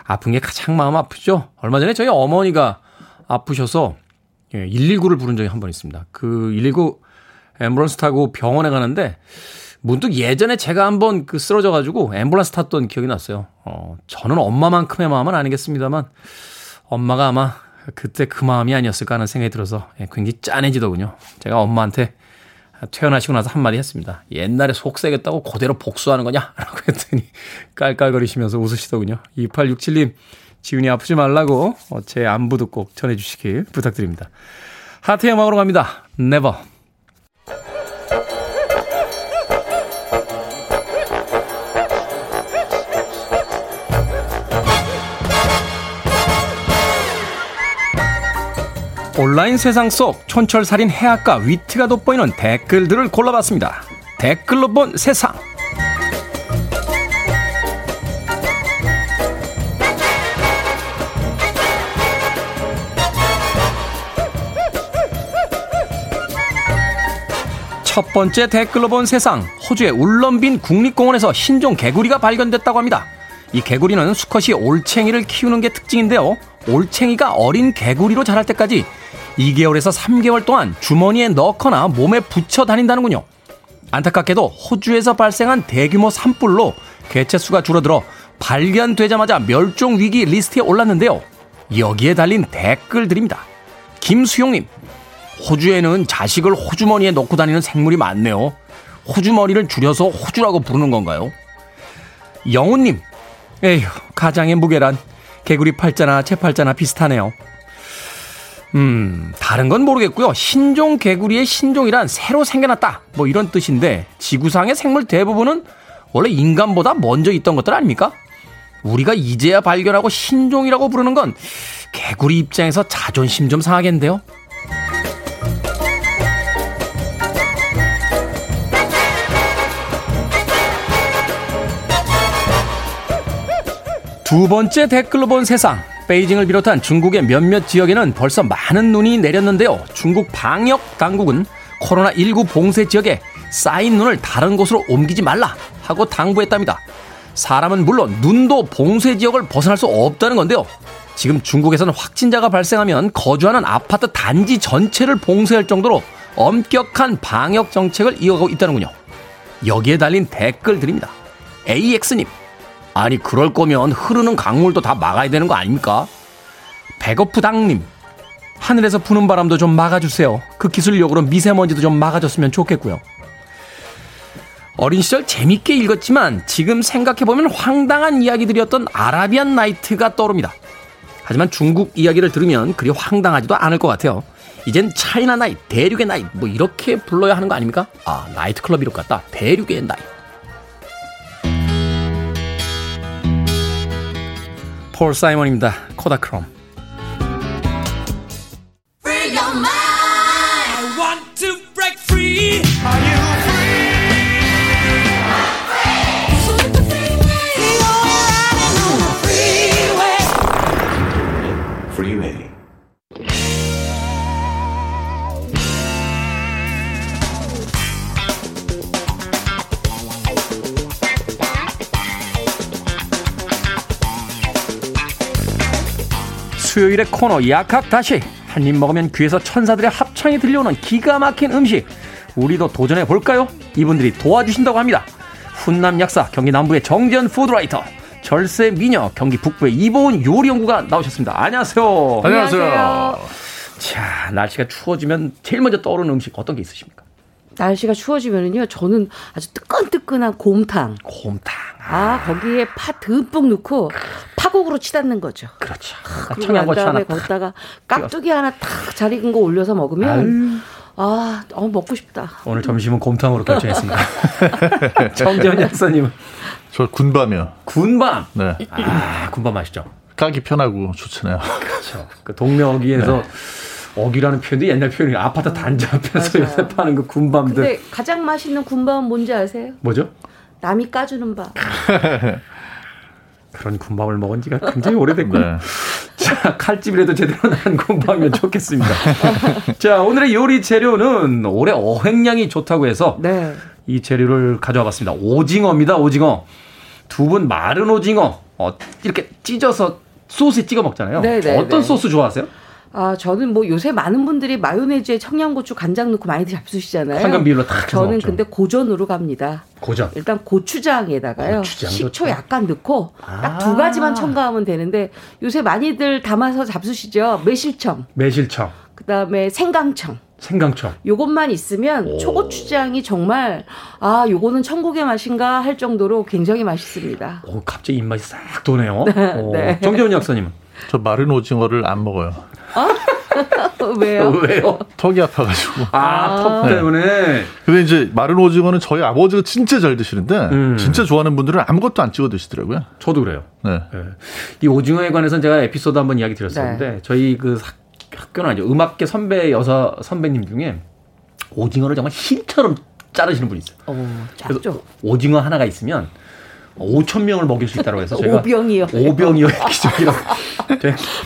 아픈 게 가장 마음 아프죠? 얼마 전에 저희 어머니가 아프셔서 119를 예, 부른 적이 한 번 있습니다. 그 119 앰뷸런스 타고 병원에 가는데 문득 예전에 제가 한번 그 쓰러져 가지고 앰뷸런스 탔던 기억이 났어요. 어, 저는 엄마만큼의 마음은 아니겠습니다만 엄마가 아마 그때 그 마음이 아니었을까 하는 생각이 들어서 예, 굉장히 짠해지더군요. 제가 엄마한테 퇴원하시고 나서 한마디 했습니다. 옛날에 속세겠다고 그대로 복수하는 거냐? 라고 했더니 깔깔거리시면서 웃으시더군요. 2867님, 지훈이 아프지 말라고 제 안부도 꼭 전해주시길 부탁드립니다. 하트의 음악으로 갑니다. Never. 온라인 세상 속 촌철살인 해악과 위트가 돋보이는 댓글들을 골라봤습니다. 댓글로 본 세상. 첫 번째 댓글로 본 세상. 호주의 울럼빈 국립공원에서 신종 개구리가 발견됐다고 합니다. 이 개구리는 수컷이 올챙이를 키우는 게 특징인데요. 올챙이가 어린 개구리로 자랄 때까지 2개월에서 3개월 동안 주머니에 넣거나 몸에 붙여 다닌다는군요. 안타깝게도 호주에서 발생한 대규모 산불로 개체수가 줄어들어 발견되자마자 멸종 위기 리스트에 올랐는데요. 여기에 달린 댓글들입니다. 김수용님, 호주에는 자식을 호주머니에 넣고 다니는 생물이 많네요. 호주머니를 줄여서 호주라고 부르는 건가요? 영훈님, 에휴, 가장의 무게란 개구리 팔자나 제 팔자나 비슷하네요. 음, 다른 건 모르겠고요. 신종 개구리의 신종이란 새로 생겨났다. 뭐 이런 뜻인데 지구상의 생물 대부분은 원래 인간보다 먼저 있던 것들 아닙니까? 우리가 이제야 발견하고 신종이라고 부르는 건 개구리 입장에서 자존심 좀 상하겠는데요. 두 번째 댓글로 본 세상. 베이징을 비롯한 중국의 몇몇 지역에는 벌써 많은 눈이 내렸는데요. 중국 방역 당국은 코로나19 봉쇄 지역에 쌓인 눈을 다른 곳으로 옮기지 말라 하고 당부했답니다. 사람은 물론 눈도 봉쇄 지역을 벗어날 수 없다는 건데요. 지금 중국에서는 확진자가 발생하면 거주하는 아파트 단지 전체를 봉쇄할 정도로 엄격한 방역 정책을 이어가고 있다는군요. 여기에 달린 댓글들입니다. AX님, 아니 그럴 거면 흐르는 강물도 다 막아야 되는 거 아닙니까? 배고프당님, 하늘에서 부는 바람도 좀 막아주세요. 그 기술력으로 미세먼지도 좀 막아줬으면 좋겠고요. 어린 시절 재밌게 읽었지만 지금 생각해보면 황당한 이야기들이었던 아라비안 나이트가 떠오릅니다. 하지만 중국 이야기를 들으면 그리 황당하지도 않을 것 같아요. 이젠 China Night, 대륙의 나이트 뭐 이렇게 불러야 하는 거 아닙니까? 아 나이트클럽 이름 같다. 대륙의 나이트 폴 사이먼입니다. Kodachrome. 수요일의 코너 약학다시 한 입 먹으면 귀에서 천사들의 합창이 들려오는 기가 막힌 음식 우리도 도전해 볼까요? 이분들이 도와주신다고 합니다. 훈남 약사 경기 남부의 정지현 푸드라이터 절세 미녀 경기 북부의 이보은 요리 연구가 나오셨습니다. 안녕하세요. 안녕하세요. 자 날씨가 추워지면 제일 먼저 떠오르는 음식 어떤 게 있으십니까? 날씨가 추워지면은요, 저는 아주 뜨끈뜨끈한 곰탕. 곰탕. 아, 아 거기에 파 듬뿍 넣고 파국으로 치닫는 거죠. 그렇죠. 아, 난 다음에 거기다가 깍두기 하나 탁 잘 익은 거 올려서 먹으면 아유. 아, 어, 먹고 싶다. 오늘 점심은 곰탕으로 결정했습니다. 정재현 약사님은? 저 군밤이요. 군밤? 네. 아, 군밤 맛있죠? 까기 편하고 좋잖아요. 그렇죠. 그 동네 어기에서 네. 어기라는 표현도 옛날 표현이 아파트 단지 앞에서 요새 파는 그 군밤들. 근데 가장 맛있는 군밤은 뭔지 아세요? 뭐죠? 남이 까주는 밥. 그런 군밤을 먹은 지가 굉장히 오래됐군. 네. 자, 칼집이라도 제대로 난 군밤이면 좋겠습니다. 자, 오늘의 요리 재료는 올해 어획량이 좋다고 해서 네. 이 재료를 가져와 봤습니다. 오징어입니다, 오징어. 두 분 마른 오징어. 어, 이렇게 찢어서 소스에 찍어 먹잖아요. 네네 네, 어떤 네. 소스 좋아하세요? 아, 저는 뭐 요새 많은 분들이 마요네즈에 청양고추, 간장 넣고 많이 잡수시잖아요. 황금 비율로 다 저는 근데 고전으로 갑니다. 고전. 일단 고추장에다가요. 고추장 식초 약간 넣고 아~ 딱두 가지만 첨가하면 되는데 요새 많이들 담아서 잡수시죠. 매실청. 매실청. 그다음에 생강청. 생강청. 요것만 있으면 오. 초고추장이 정말 아 요거는 천국의 맛인가 할 정도로 굉장히 맛있습니다. 오 갑자기 입맛이 싹 도네요. 네. 정재훈 약사님은? 저 마른 오징어를 안 먹어요. 어? 왜요? 왜요? 턱이 아파가지고. 아, 아, 턱 때문에. 근데 이제 마른 오징어는 저희 아버지가 진짜 잘 드시는데, 음. 진짜 좋아하는 분들은 아무것도 안 찍어 드시더라고요. 저도 그래요. 네. 네. 이 오징어에 관해서는 제가 에피소드 한번 이야기 드렸었는데, 네. 저희 그 학, 학교는 아니죠. 음악계 선배 여사 선배님 중에 오징어를 정말 힐처럼 자르시는 분이 있어요. 어, 그래서 오징어 하나가 있으면 5천 명을 먹일 수 있다고 해서 제가 오병이요. 오병이요 기적이라고.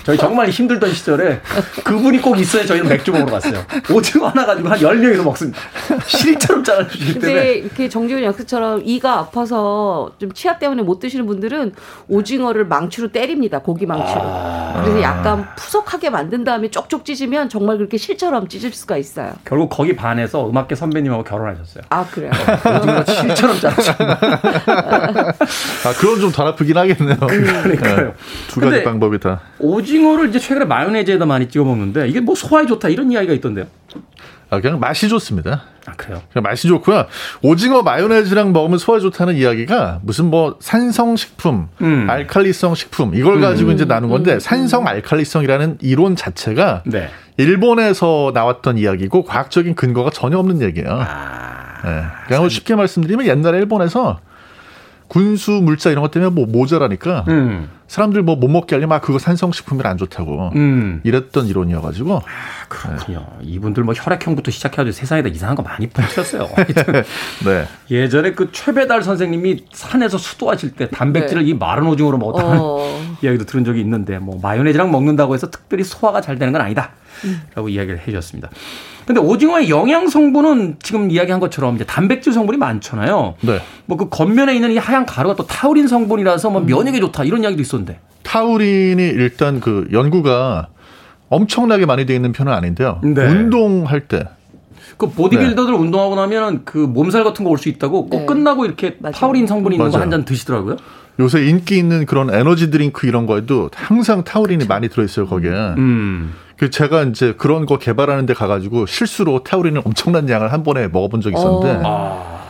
저희 정말 힘들던 시절에 그분이 꼭 있어야 저희는 맥주 먹으러 갔어요. 오징어 하나 가지고 한 10명이서 먹습니다. 실처럼 잘라주시기 때문에. 근데 이렇게 정지훈 약수처럼 이가 아파서 좀 치아 때문에 못 드시는 분들은 오징어를 망치로 때립니다. 고기 망치로. 아... 그래서 약간 푸석하게 만든 다음에 쪽쪽 찢으면 정말 그렇게 실처럼 찢을 수가 있어요. 결국 거기 반해서 음악계 선배님하고 결혼하셨어요. 아 그래요? 오징어 실처럼 자르셨나 아, 그건 좀 덜 아프긴 하겠네요. 그러니까요. 네, 두 가지 방법이 다. 오징어를 이제 최근에 마요네즈에다 많이 찍어 먹는데 이게 뭐 소화에 좋다 이런 이야기가 있던데요. 아, 그냥 맛이 좋습니다. 아, 그래요? 그냥 맛이 좋고요. 오징어 마요네즈랑 먹으면 소화 좋다는 이야기가 무슨 뭐 산성식품, 음. 알칼리성 식품 이걸 가지고 음. 이제 나눈 건데 음. 산성 알칼리성이라는 이론 자체가 네. 일본에서 나왔던 이야기고 과학적인 근거가 전혀 없는 얘기예요. 아. 네. 그냥 쉽게 말씀드리면 옛날에 일본에서 군수 물자 이런 것 때문에 뭐 모자라니까 음. 사람들 뭐 못 먹게 하려면 아, 그거 산성식품이 안 좋다고 음. 이랬던 이론이어가지고 아, 그렇군요. 네. 이분들 뭐 혈액형부터 시작해가지고 세상에다 이상한 거 많이 퍼뜨렸어요. 네. 예전에 그 최배달 선생님이 산에서 수도하실 때 단백질을 네. 이 마른 오징어로 먹었다는 어. 이야기도 들은 적이 있는데 뭐 마요네즈랑 먹는다고 해서 특별히 소화가 잘 되는 건 아니다. 라고 음. 이야기를 해 주셨습니다. 근데 오징어의 영양 성분은 지금 이야기한 것처럼 이제 단백질 성분이 많잖아요. 네. 뭐 그 겉면에 있는 이 하얀 가루가 또 타우린 성분이라서 뭐 면역에 좋다 이런 이야기도 있었는데. 타우린이 일단 그 연구가 엄청나게 많이 되어 있는 편은 아닌데요. 네. 운동할 때 그 보디빌더들 네. 운동하고 나면 그 몸살 같은 거 올 수 있다고 꼭 네. 끝나고 이렇게 맞아요. 타우린 성분이 있는 거 한 잔 드시더라고요. 요새 인기 있는 그런 에너지 드링크 이런 거에도 항상 타우린이 그렇죠. 많이 들어있어요 거기에. 음. 그 제가 이제 그런 거 개발하는 데 가가지고 실수로 타우린을 엄청난 양을 한 번에 먹어본 적이 있었는데. 어. 아,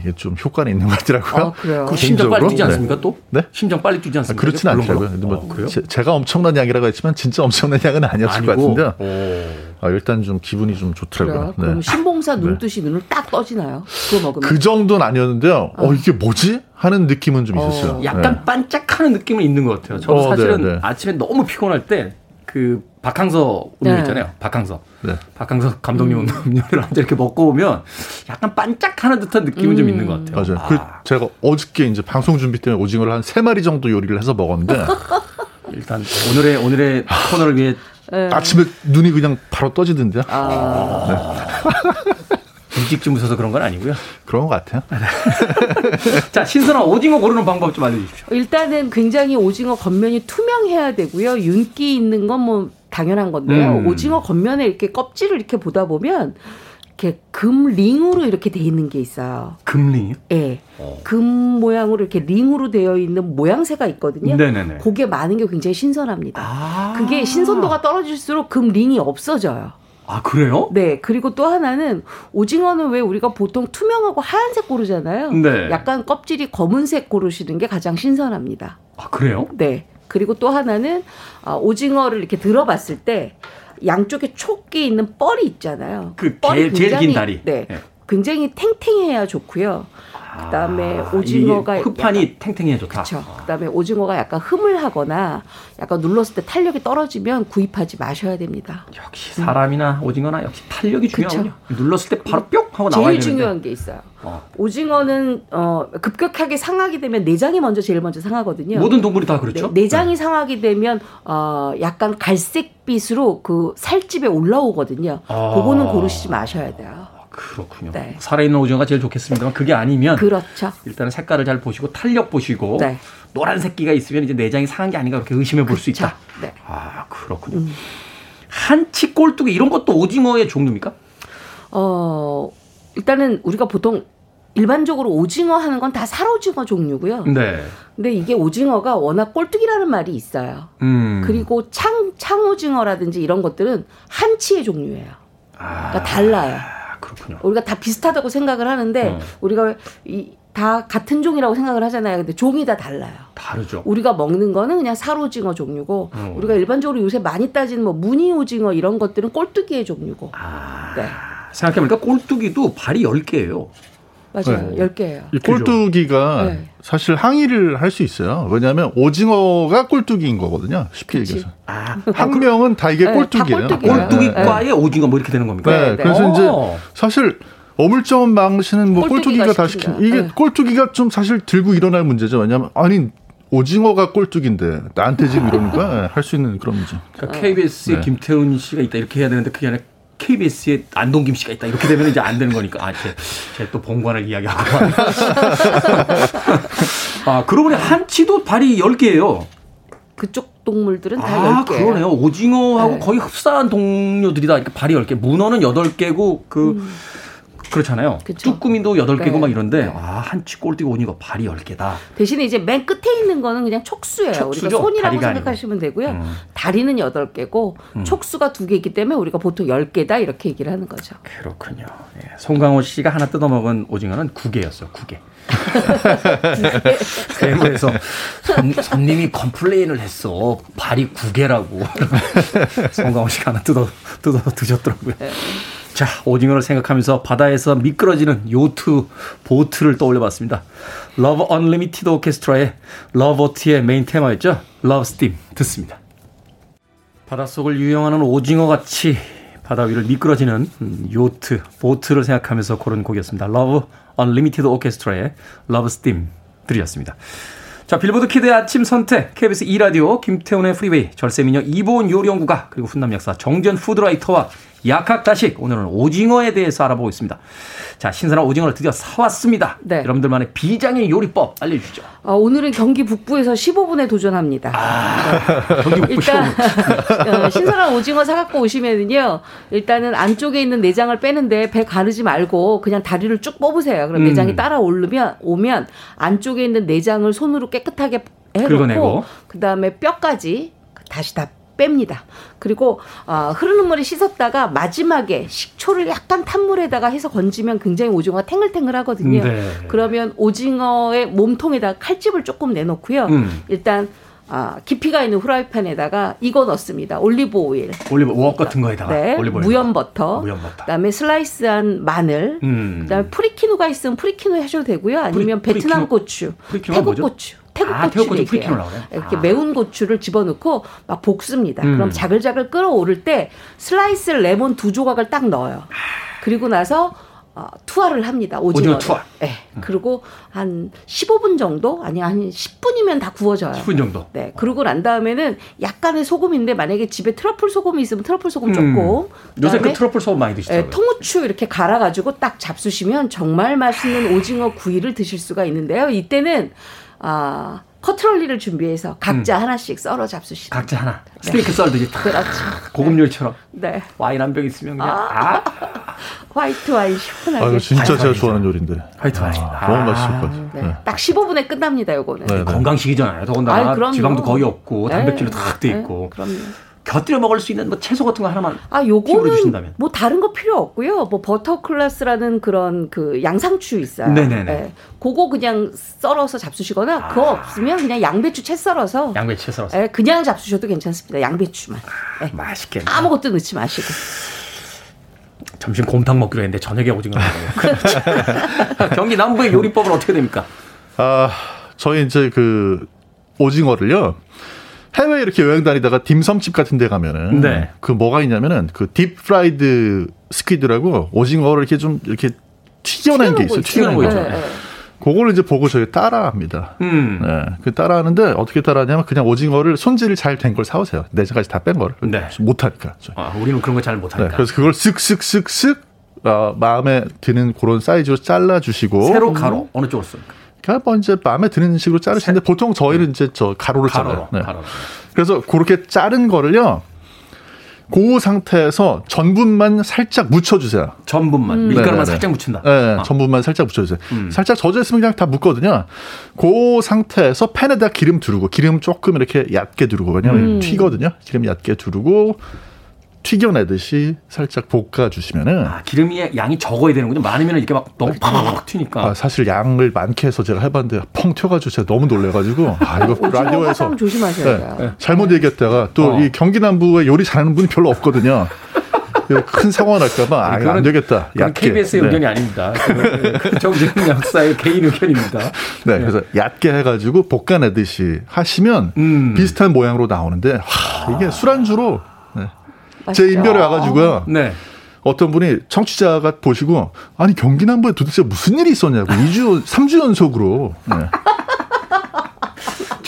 이게 좀 효과는 있는 것 같더라고요. 아, 그래요? 그 심장 빨리 뛰지 않습니까, 네. 또? 네? 심장 빨리 뛰지 않습니까? 아, 그렇진 않더라고요. 뭐 어, 그래요? 제, 가 엄청난 양이라고 했지만 진짜 엄청난 양은 아니었을 아니고? 것 같은데. 아, 일단 좀 기분이 좀 좋더라고요. 그래 그럼 신봉사 네. 눈뜨시 눈을 딱 떠지나요? 그거 먹으면? 그 정도는 아니었는데요. 어, 어 이게 뭐지? 하는 느낌은 좀 어. 있었어요. 약간 네. 반짝하는 느낌은 있는 것 같아요. 저도 어, 사실은 네, 네. 아침에 너무 피곤할 때 그 박항서 음료 네. 있잖아요. 박항서. 네. 박항서 감독님 음. 음료를 한잔 이렇게 먹고 오면 약간 반짝하는 듯한 느낌은 음. 좀 있는 것 같아요. 맞아요. 그 아. 그 제가 어저께 이제 방송 준비 때문에 오징어를 한 세 마리 정도 요리를 해서 먹었는데 일단 오늘의 오늘의 코너를 위해 네. 아침에 눈이 그냥 바로 떠지던데요. 아. 네. 일찍 주무셔서 그런 건 아니고요. 그런 것 같아요. 자, 신선한 오징어 고르는 방법 좀 알려주십시오. 일단은 굉장히 오징어 겉면이 투명해야 되고요. 윤기 있는 건 뭐 당연한 건데요. 음. 오징어 겉면에 이렇게 껍질을 이렇게 보다 보면 이렇게 금 링으로 이렇게 돼 있는 게 있어요. 금링이요? 네. 어. 금 모양으로 이렇게 링으로 되어 있는 모양새가 있거든요. 네네네. 그게 많은 게 굉장히 신선합니다. 아. 그게 신선도가 떨어질수록 금 링이 없어져요. 아, 그래요? 네. 그리고 또 하나는 오징어는 왜 우리가 보통 투명하고 하얀색 고르잖아요. 네. 약간 껍질이 검은색 고르시는 게 가장 신선합니다. 아, 그래요? 네. 그리고 또 하나는 아, 오징어를 이렇게 들어봤을 때 양쪽에 촉기 있는 뻘이 있잖아요. 그 뻘이 제일, 제일 긴 다리. 네. 네. 굉장히 탱탱해야 좋고요. 그다음에 아, 오징어가 흙판이 약간, 탱탱해 좋다. 그렇죠. 그다음에 오징어가 약간 흐물하거나 약간 눌렀을 때 탄력이 떨어지면 구입하지 마셔야 됩니다. 역시 사람이나 음. 오징어나 역시 탄력이 중요하군요. 그쵸. 눌렀을 때 바로 뿅 하고 나와야 되는데. 제일 중요한 게 있어요. 어. 오징어는 어, 급격하게 상하게 되면 내장이 먼저 제일 먼저 상하거든요. 모든 동물이 다 그렇죠. 네, 내장이 네. 상하게 되면 어, 약간 갈색빛으로 그 살집에 올라오거든요. 아. 그거는 고르시지 마셔야 돼요. 그렇군요. 네. 살아있는 오징어가 제일 좋겠습니다만 그게 아니면 그렇죠. 일단은 색깔을 잘 보시고 탄력 보시고 네. 노란 새끼가 있으면 이제 내장이 상한 게 아닌가 그렇게 의심해 볼 수 있다. 네. 아 그렇군요. 음. 한치 꼴뚜기 이런 것도 오징어의 종류입니까? 어 일단은 우리가 보통 일반적으로 오징어 하는 건 다 살오징어 종류고요. 네. 근데 이게 오징어가 워낙 꼴뚜기라는 말이 있어요. 음. 그리고 창 창오징어라든지 이런 것들은 한치의 종류예요. 아. 그러니까 달라요. 그렇군요. 우리가 다 비슷하다고 생각을 하는데 어. 우리가 이, 다 같은 종이라고 생각을 하잖아요. 근데 종이 다 달라요. 다르죠. 우리가 먹는 거는 그냥 살오징어 종류고 어. 우리가 일반적으로 요새 많이 따지는 뭐 무늬 오징어 이런 것들은 꼴뚜기의 종류고. 아. 네. 생각해보니까 꼴뚜기도 발이 10개예요. 맞아요. 네. 10개예요. 이 꼴뚜기가 네. 사실 항의를 할 수 있어요. 왜냐하면 오징어가 꼴뚜기인 거거든요. 쉽게 그치. 얘기해서. 아, 학명은 다 이게 네, 꼴뚜기예요. 다 꼴뚜기과의 네. 오징어 뭐 이렇게 되는 겁니까? 네. 네. 그래서 오. 이제 사실 어물점 망신은 뭐 꼴뚜기가, 다 시킨 이게 네. 꼴뚜기가 좀 사실 들고 일어날 문제죠. 왜냐하면 아니 오징어가 꼴뚜기인데 나한테 지금 이러니까 할수 있는 그런 문제. 그러니까 KBS에 김태훈 씨가 있다 이렇게 해야 되는데 그게 아니라 KBS에 안동 김 씨가 있다 이렇게 되면 이제 안 되는 거니까 아, 제, 제또 본관을 이야기하고 아 그러고 보니 한치도 발이 10개예요. 그쪽 동물들은 다 아, 10개. 그러네요. 오징어하고 네. 거의 흡사한 동료들이다. 그러니까 발이 10개. 문어는 8개고 그 음. 그렇잖아요. 그쵸? 쭈꾸미도 8개고 네. 막 이런데 네. 아, 한치 꼴뚜기 오니까 발이 10개다. 대신에 이제 맨 끝에 있는 거는 그냥 촉수예요. 촉수죠? 우리가 손이라고 생각하시면 아니고. 되고요. 음. 다리는 8개고 음. 촉수가 2개이기 때문에 우리가 보통 10개다 이렇게 얘기를 하는 거죠. 그렇군요. 예. 송강호 씨가 하나 뜯어먹은 오징어는 9개였어요. 9개. 그래서 손, 손님이 complain을 했어. 발이 9개라고. 송강호 씨가 하나 뜯어, 뜯어 드셨더라고요. 네. 자, 오징어를 생각하면서 바다에서 미끄러지는 요트, 보트를 떠올려 봤습니다. Love Unlimited Orchestra의 러버티의 메인 테마였죠. Love's Theme 듣습니다. 바닷속을 유영하는 오징어 같이 바다 위를 미끄러지는 음, 요트, 보트를 생각하면서 고른 곡이었습니다. Love Unlimited Orchestra의 Love's Theme 들이었습니다. 자, Billboard Kid의 아침 선택, KBS 2라디오, 김태훈의 프리웨이, 절세미녀 이보은 요리연구가, 그리고 훈남 역사 정전 food writer와 약학다식 오늘은 오징어에 대해서 알아보고 있습니다. 자, 신선한 오징어를 드디어 사왔습니다. 네. 여러분들만의 비장의 요리법 알려주시죠. 어, 오늘은 경기 북부에서 15분에 도전합니다. 아, 경기 북부 일단 어, 신선한 오징어 사갖고 오시면은요. 일단은 안쪽에 있는 내장을 빼는데 배 가르지 말고 그냥 다리를 쭉 뽑으세요. 그럼 음. 내장이 따라 오르면 오면 안쪽에 있는 내장을 손으로 깨끗하게 해놓고 그다음에 뼈까지 다시 다 뺍니다. 그리고 어, 흐르는 물에 씻었다가 마지막에 식초를 약간 탄 물에다가 해서 건지면 굉장히 오징어가 탱글탱글하거든요. 네. 그러면 오징어의 몸통에다 칼집을 조금 내놓고요. 음. 일단 아, 깊이가 있는 후라이팬에다가 이거 넣습니다. 올리브 오일. 올리브 웍 같은 거에다가 네, 올리브 무염 버터. 무염 버터. 그다음에 슬라이스한 마늘. 음. 그다음에 프리키누가 있으면 프리키누 해줘도 되고요. 아니면 프리, 베트남 고추, 태국 고추. 태국 아, 고추를 얘기해요. 이렇게 아. 매운 고추를 집어넣고 막 볶습니다. 음. 그럼 자글자글 끓어오를 때 슬라이스 레몬 두 조각을 딱 넣어요. 그리고 나서 어, 투하를 합니다. 오징어 투하. 네. 음. 그리고 한 15분 정도 아니 한 10분이면 다 구워져요. 10분 정도. 네. 그러고 난 다음에는 약간의 소금인데 만약에 집에 트러플 소금이 있으면 트러플 소금 조금. 음. 요새 그 트러플 소금 많이 드시죠? 네, 통후추 이렇게 갈아 가지고 딱 잡수시면 정말 맛있는 오징어 구이를 드실 수가 있는데요. 이때는 아, cutlery를 준비해서 각자 음. 하나씩 썰어 잡수시다. 각자 하나. 네. 스테이크 썰듯이. 그렇죠. 고급 요리처럼. 네. 와인 한 병 있으면 그냥. 아. 아. 화이트 와인 시원하게. 아, 진짜 제가 좋아하는 요리인데. 화이트 와인. 아, 너무 맛있을 것 같아요. 네. 네. 딱 15분에 끝납니다, 요거는. 네, 네. 건강식이잖아요. 더군다나 지방도 거의 없고 단백질도 탁돼 네. 있고. 그럼요. 곁들여 먹을 수 있는 뭐 채소 같은 거 하나만 아 요거는 주신다면. 뭐 다른 거 필요 없고요. 뭐 버터 클래스라는 그런 그 양상추 있어요. 네네네. 네. 그거 그냥 썰어서 잡수시거나 아. 그거 없으면 그냥 양배추 채 썰어서 양배추 채 썰어서 네, 그냥 잡수셔도 괜찮습니다. 양배추만. 네. 맛있겠네. 아무것도 넣지 마시고. 점심 곰탕 먹기로 했는데 저녁에 오징어 먹어요. 경기 남부의 요리법은 어떻게 됩니까? 아 저희 이제 그 오징어를요. 해외 이렇게 여행 다니다가 딤섬집 같은 데 가면은 네. 그 뭐가 있냐면은 그 deep fried squid라고 오징어를 이렇게 좀 이렇게 튀겨낸 게 있어요. 튀겨낸 거 있죠. 네. 그거를 이제 보고 저희 따라합니다. 음. 네. 그 따라하는데 어떻게 따라하냐면 그냥 오징어를 손질이 잘 된 걸 사오세요. 내장까지 다 뺀 거를. 네. 못하니까. 아, 우리는 그런 거 잘 못하니까. 네. 그래서 그걸 쓱쓱쓱쓱 어, 마음에 드는 그런 사이즈로 잘라주시고. 세로 가로 음. 어느 쪽으로 씁니까? 그러니까 뭐 이제 마음에 드는 식으로 자르시는데 보통 저희는 이제 저 가로를 잘라요. 네. 가로. 그래서 그렇게 자른 거를요. 그 상태에서 전분만 살짝 묻혀주세요. 전분만 음. 밀가루만 네네네. 살짝 묻힌다. 네, 아. 전분만 살짝 묻혀주세요. 음. 살짝 젖어 있으면 그냥 다 묻거든요. 그 상태에서 팬에다 기름 두르고 기름 조금 이렇게 얇게 두르고 왜냐면 음. 튀거든요. 기름 얇게 두르고 튀겨내듯이 살짝 볶아주시면은 아, 기름이 양이 적어야 되는군요. 많으면 이렇게 막 너무 팍 튀니까. 아, 사실 양을 많게 해서 제가 해봤는데 펑 튀어가지고 제가 너무 놀래가지고 아 이거 라디오에서 조심하셔야 돼요. 네, 잘못 얘기했다가 또이 어. 경기 남부에 요리 잘하는 분이 별로 없거든요. 큰 사고가 날까봐 아, 안 되겠다. 얕게. KBS의 네. 의견이 아닙니다. 정재훈 역사의 개인 의견입니다. 네, 네, 그래서 얕게 해가지고 볶아내듯이 하시면 음. 비슷한 모양으로 나오는데 와, 이게 술안주로 제 인별에 와가지고요. 네. 어떤 분이 청취자가 보시고 아니 경기 남부에 도대체 무슨 일이 있었냐고 2주 3주 연속으로 네.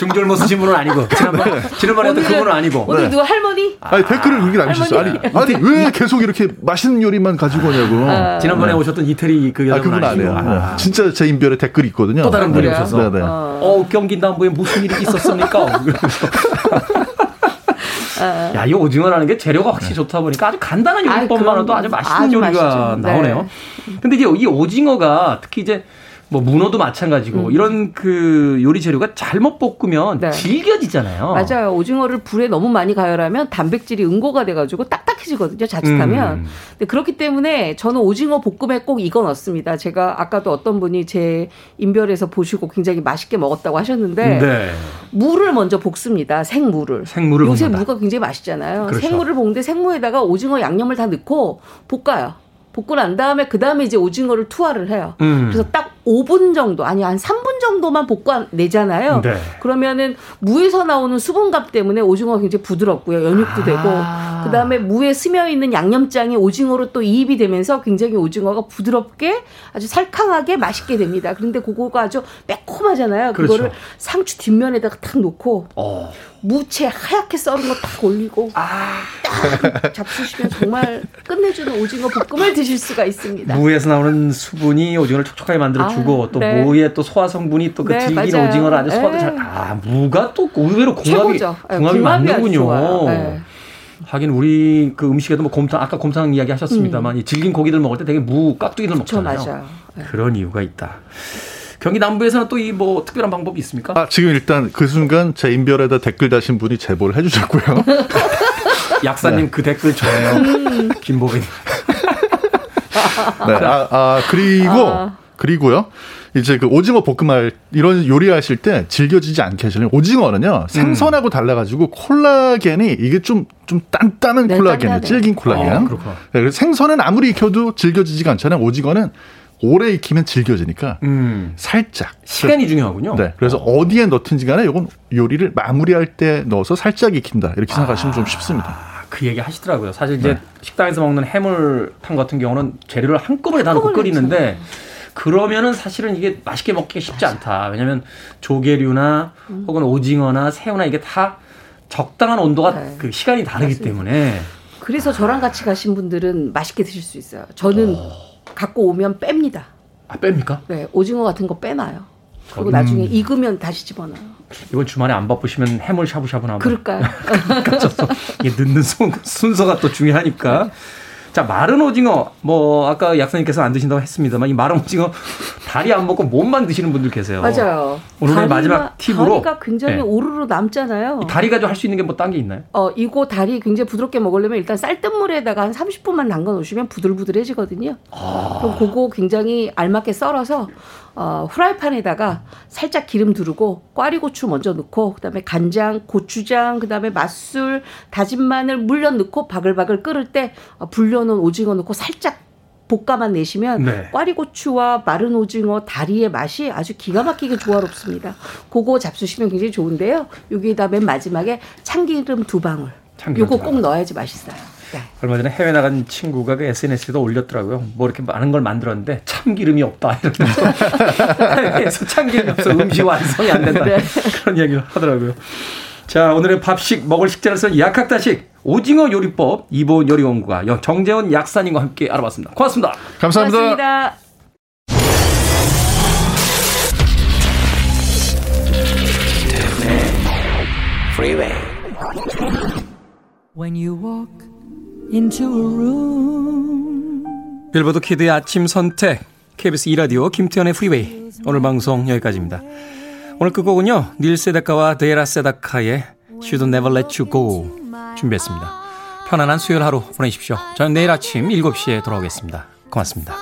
중절모 쓰신 분은 아니고 지난번 지난번에 했던 그분은 아니고 오늘 네. 누가 할머니? 아니 댓글을 그렇게 남기셨어요. 아니 아니 왜 계속 이렇게 맛있는 요리만 가지고 오냐고. 아, 지난번에 네. 오셨던 이태리 그 여자분 아, 그분 아니에요. 아. 진짜 제 인별에 댓글이 있거든요. 또 다른 분이 오셔서 네네. 네. 어 경기 남부에 무슨 일이 있었습니까? 어. 야, 이 오징어라는 게 재료가 확실히 좋다 보니까 아주 간단한 요리법만으로도 아주 맛있는 아주 요리가 맛있죠. 네. 나오네요. 네. 근데 이제 이 오징어가 특히 이제 뭐 문어도 마찬가지고 음. 이런 그 요리 재료가 잘못 볶으면 네. 질겨지잖아요. 맞아요. 오징어를 불에 너무 많이 가열하면 단백질이 응고가 돼가지고 딱딱해지거든요. 자칫하면. 음. 근데 그렇기 때문에 저는 오징어 볶음에 꼭 이거 넣습니다. 제가 아까도 어떤 분이 제 인별에서 보시고 굉장히 맛있게 먹었다고 하셨는데 네. 물을 먼저 볶습니다. 생물을. 생물을 요새 볶는다. 무가 굉장히 맛있잖아요. 그렇죠. 생물을 볶는데 생무에다가 오징어 양념을 다 넣고 볶아요. 볶고 난 다음에 그 다음에 이제 오징어를 투하를 해요. 음. 그래서 딱 5분 정도 아니 한 3분 상당도만 볶아 내잖아요. 네. 그러면은 무에서 나오는 수분값 때문에 오징어가 굉장히 부드럽고요. 연육도 아. 되고 그다음에 무에 스며 있는 양념장이 오징어로 또 이입이 되면서 굉장히 오징어가 부드럽게 아주 살캉하게 맛있게 됩니다. 그런데 그거가 아주 매콤하잖아요. 그렇죠. 그거를 상추 뒷면에다가 탁 놓고 어. 무채 하얗게 썰은 거 딱 올리고 아. 딱 잡수시면 정말 끝내주는 오징어 볶음을 드실 수가 있습니다. 무에서 나오는 수분이 오징어를 촉촉하게 만들어주고 아, 또 네. 무의 또 소화 성분이 또그 네, 질긴 오징어를 아주 소화도 잘. 네. 아 무가 또 의외로 궁합이 최고죠. 네, 궁합이, 궁합이 맞는군요. 네. 하긴 우리 그 음식에도 뭐 곰탕 아까 곰탕 이야기 하셨습니다만 음. 이 질긴 고기들 먹을 때 되게 무 깍두기를 그쵸, 먹잖아요. 맞아요. 네. 그런 이유가 있다. 경기 남부에서는 또 이 뭐 특별한 방법이 있습니까? 아, 지금 일단 그 순간 제 인별에다 댓글 다신 분이 제보를 해주셨고요. 약사님 네. 그 댓글 저예요. 음. 김보빈. 네, 아, 아 그리고 아. 그리고요. 이제 그 오징어 볶음할 이런 요리하실 때 질겨지지 않게 하시려면 오징어는요 생선하고 음. 달라가지고 콜라겐이 이게 좀 좀 단단한 네, 콜라겐이 질긴 콜라겐. 어, 네, 생선은 아무리 익혀도 질겨지지가 않잖아요. 오징어는 오래 익히면 질겨지니까 음. 살짝 시간이 중요하군요. 네, 그래서 어. 디에 넣든지 간에 이건 요리를 마무리할 때 넣어서 살짝 익힌다 이렇게 생각하시면 아. 좀 쉽습니다. 그 얘기 하시더라고요. 사실 이제 네. 식당에서 먹는 해물탕 같은 경우는 재료를 한꺼번에 다 넣고 끓이는데 그러면은 사실은 이게 맛있게 먹기가 쉽지 않다. 왜냐하면 조개류나 음. 혹은 오징어나 새우나 이게 다 적당한 온도가 네. 그 시간이 다르기 맞습니다. 때문에 그래서 저랑 같이 가신 분들은 맛있게 드실 수 있어요. 저는 어. 갖고 오면 뺍니다. 아 뺍니까? 네, 오징어 같은 거 빼놔요. 그리고 음. 나중에 익으면 다시 집어넣어요. 이번 주말에 안 바쁘시면 해물 샤브샤브나 그럴까요? 이게 넣는 순서가 또 중요하니까. 네. 자, 마른 오징어. 뭐, 아까 약사님께서 안 드신다고 했습니다만, 이 마른 오징어 다리 안 먹고 몸만 드시는 분들 계세요. 맞아요. 오늘 마지막 팁으로. 다리가 굉장히 네. 오르르 남잖아요. 다리 가지고 할 수 있는 게 뭐 딴 게 있나요? 어, 이거 다리 굉장히 부드럽게 먹으려면 일단 쌀뜨물에다가 한 30분만 담가 놓으시면 부들부들해지거든요. 아. 그럼 그거 굉장히 알맞게 썰어서 어, 프라이팬에다가 살짝 기름 두르고 꽈리고추 먼저 넣고 그다음에 간장, 고추장, 그다음에 맛술, 다진 마늘 물엿 넣고 바글바글 끓을 때 어, 불려놓은 오징어 넣고 살짝 볶아만 내시면 네. 꽈리고추와 마른 오징어 다리의 맛이 아주 기가 막히게 조화롭습니다. 그거 잡수시면 굉장히 좋은데요. 여기다 맨 마지막에 참기름 두 방울. 참기름 요거 꼭 넣어야지 맛있어요. 네. 얼마 전에 해외 나간 친구가 그 SNS에도 올렸더라고요. 뭐 이렇게 많은 걸 만들었는데 참기름이 없다 이러면서 참기름이 없어 음식 완성이 안 된다 네. 그런 이야기를 하더라고요. 자 오늘의 밥식 먹을 식재를 쓴 약학다식 오징어 요리법 이보 요리원구가 정재원 약사님과 함께 알아봤습니다. 고맙습니다. 감사합니다. 고맙습니다. When you walk. Billboard Kid의 아침 선택 KBS 2라디오 김태훈의 프리웨이 오늘 방송 여기까지입니다. 오늘 끝곡은요 Neil Sedaka와 Dara Sedaka의 Should Never Let You Go 준비했습니다. 편안한 수요일 하루 보내십시오. 저는 내일 아침 7시에 돌아오겠습니다. 고맙습니다.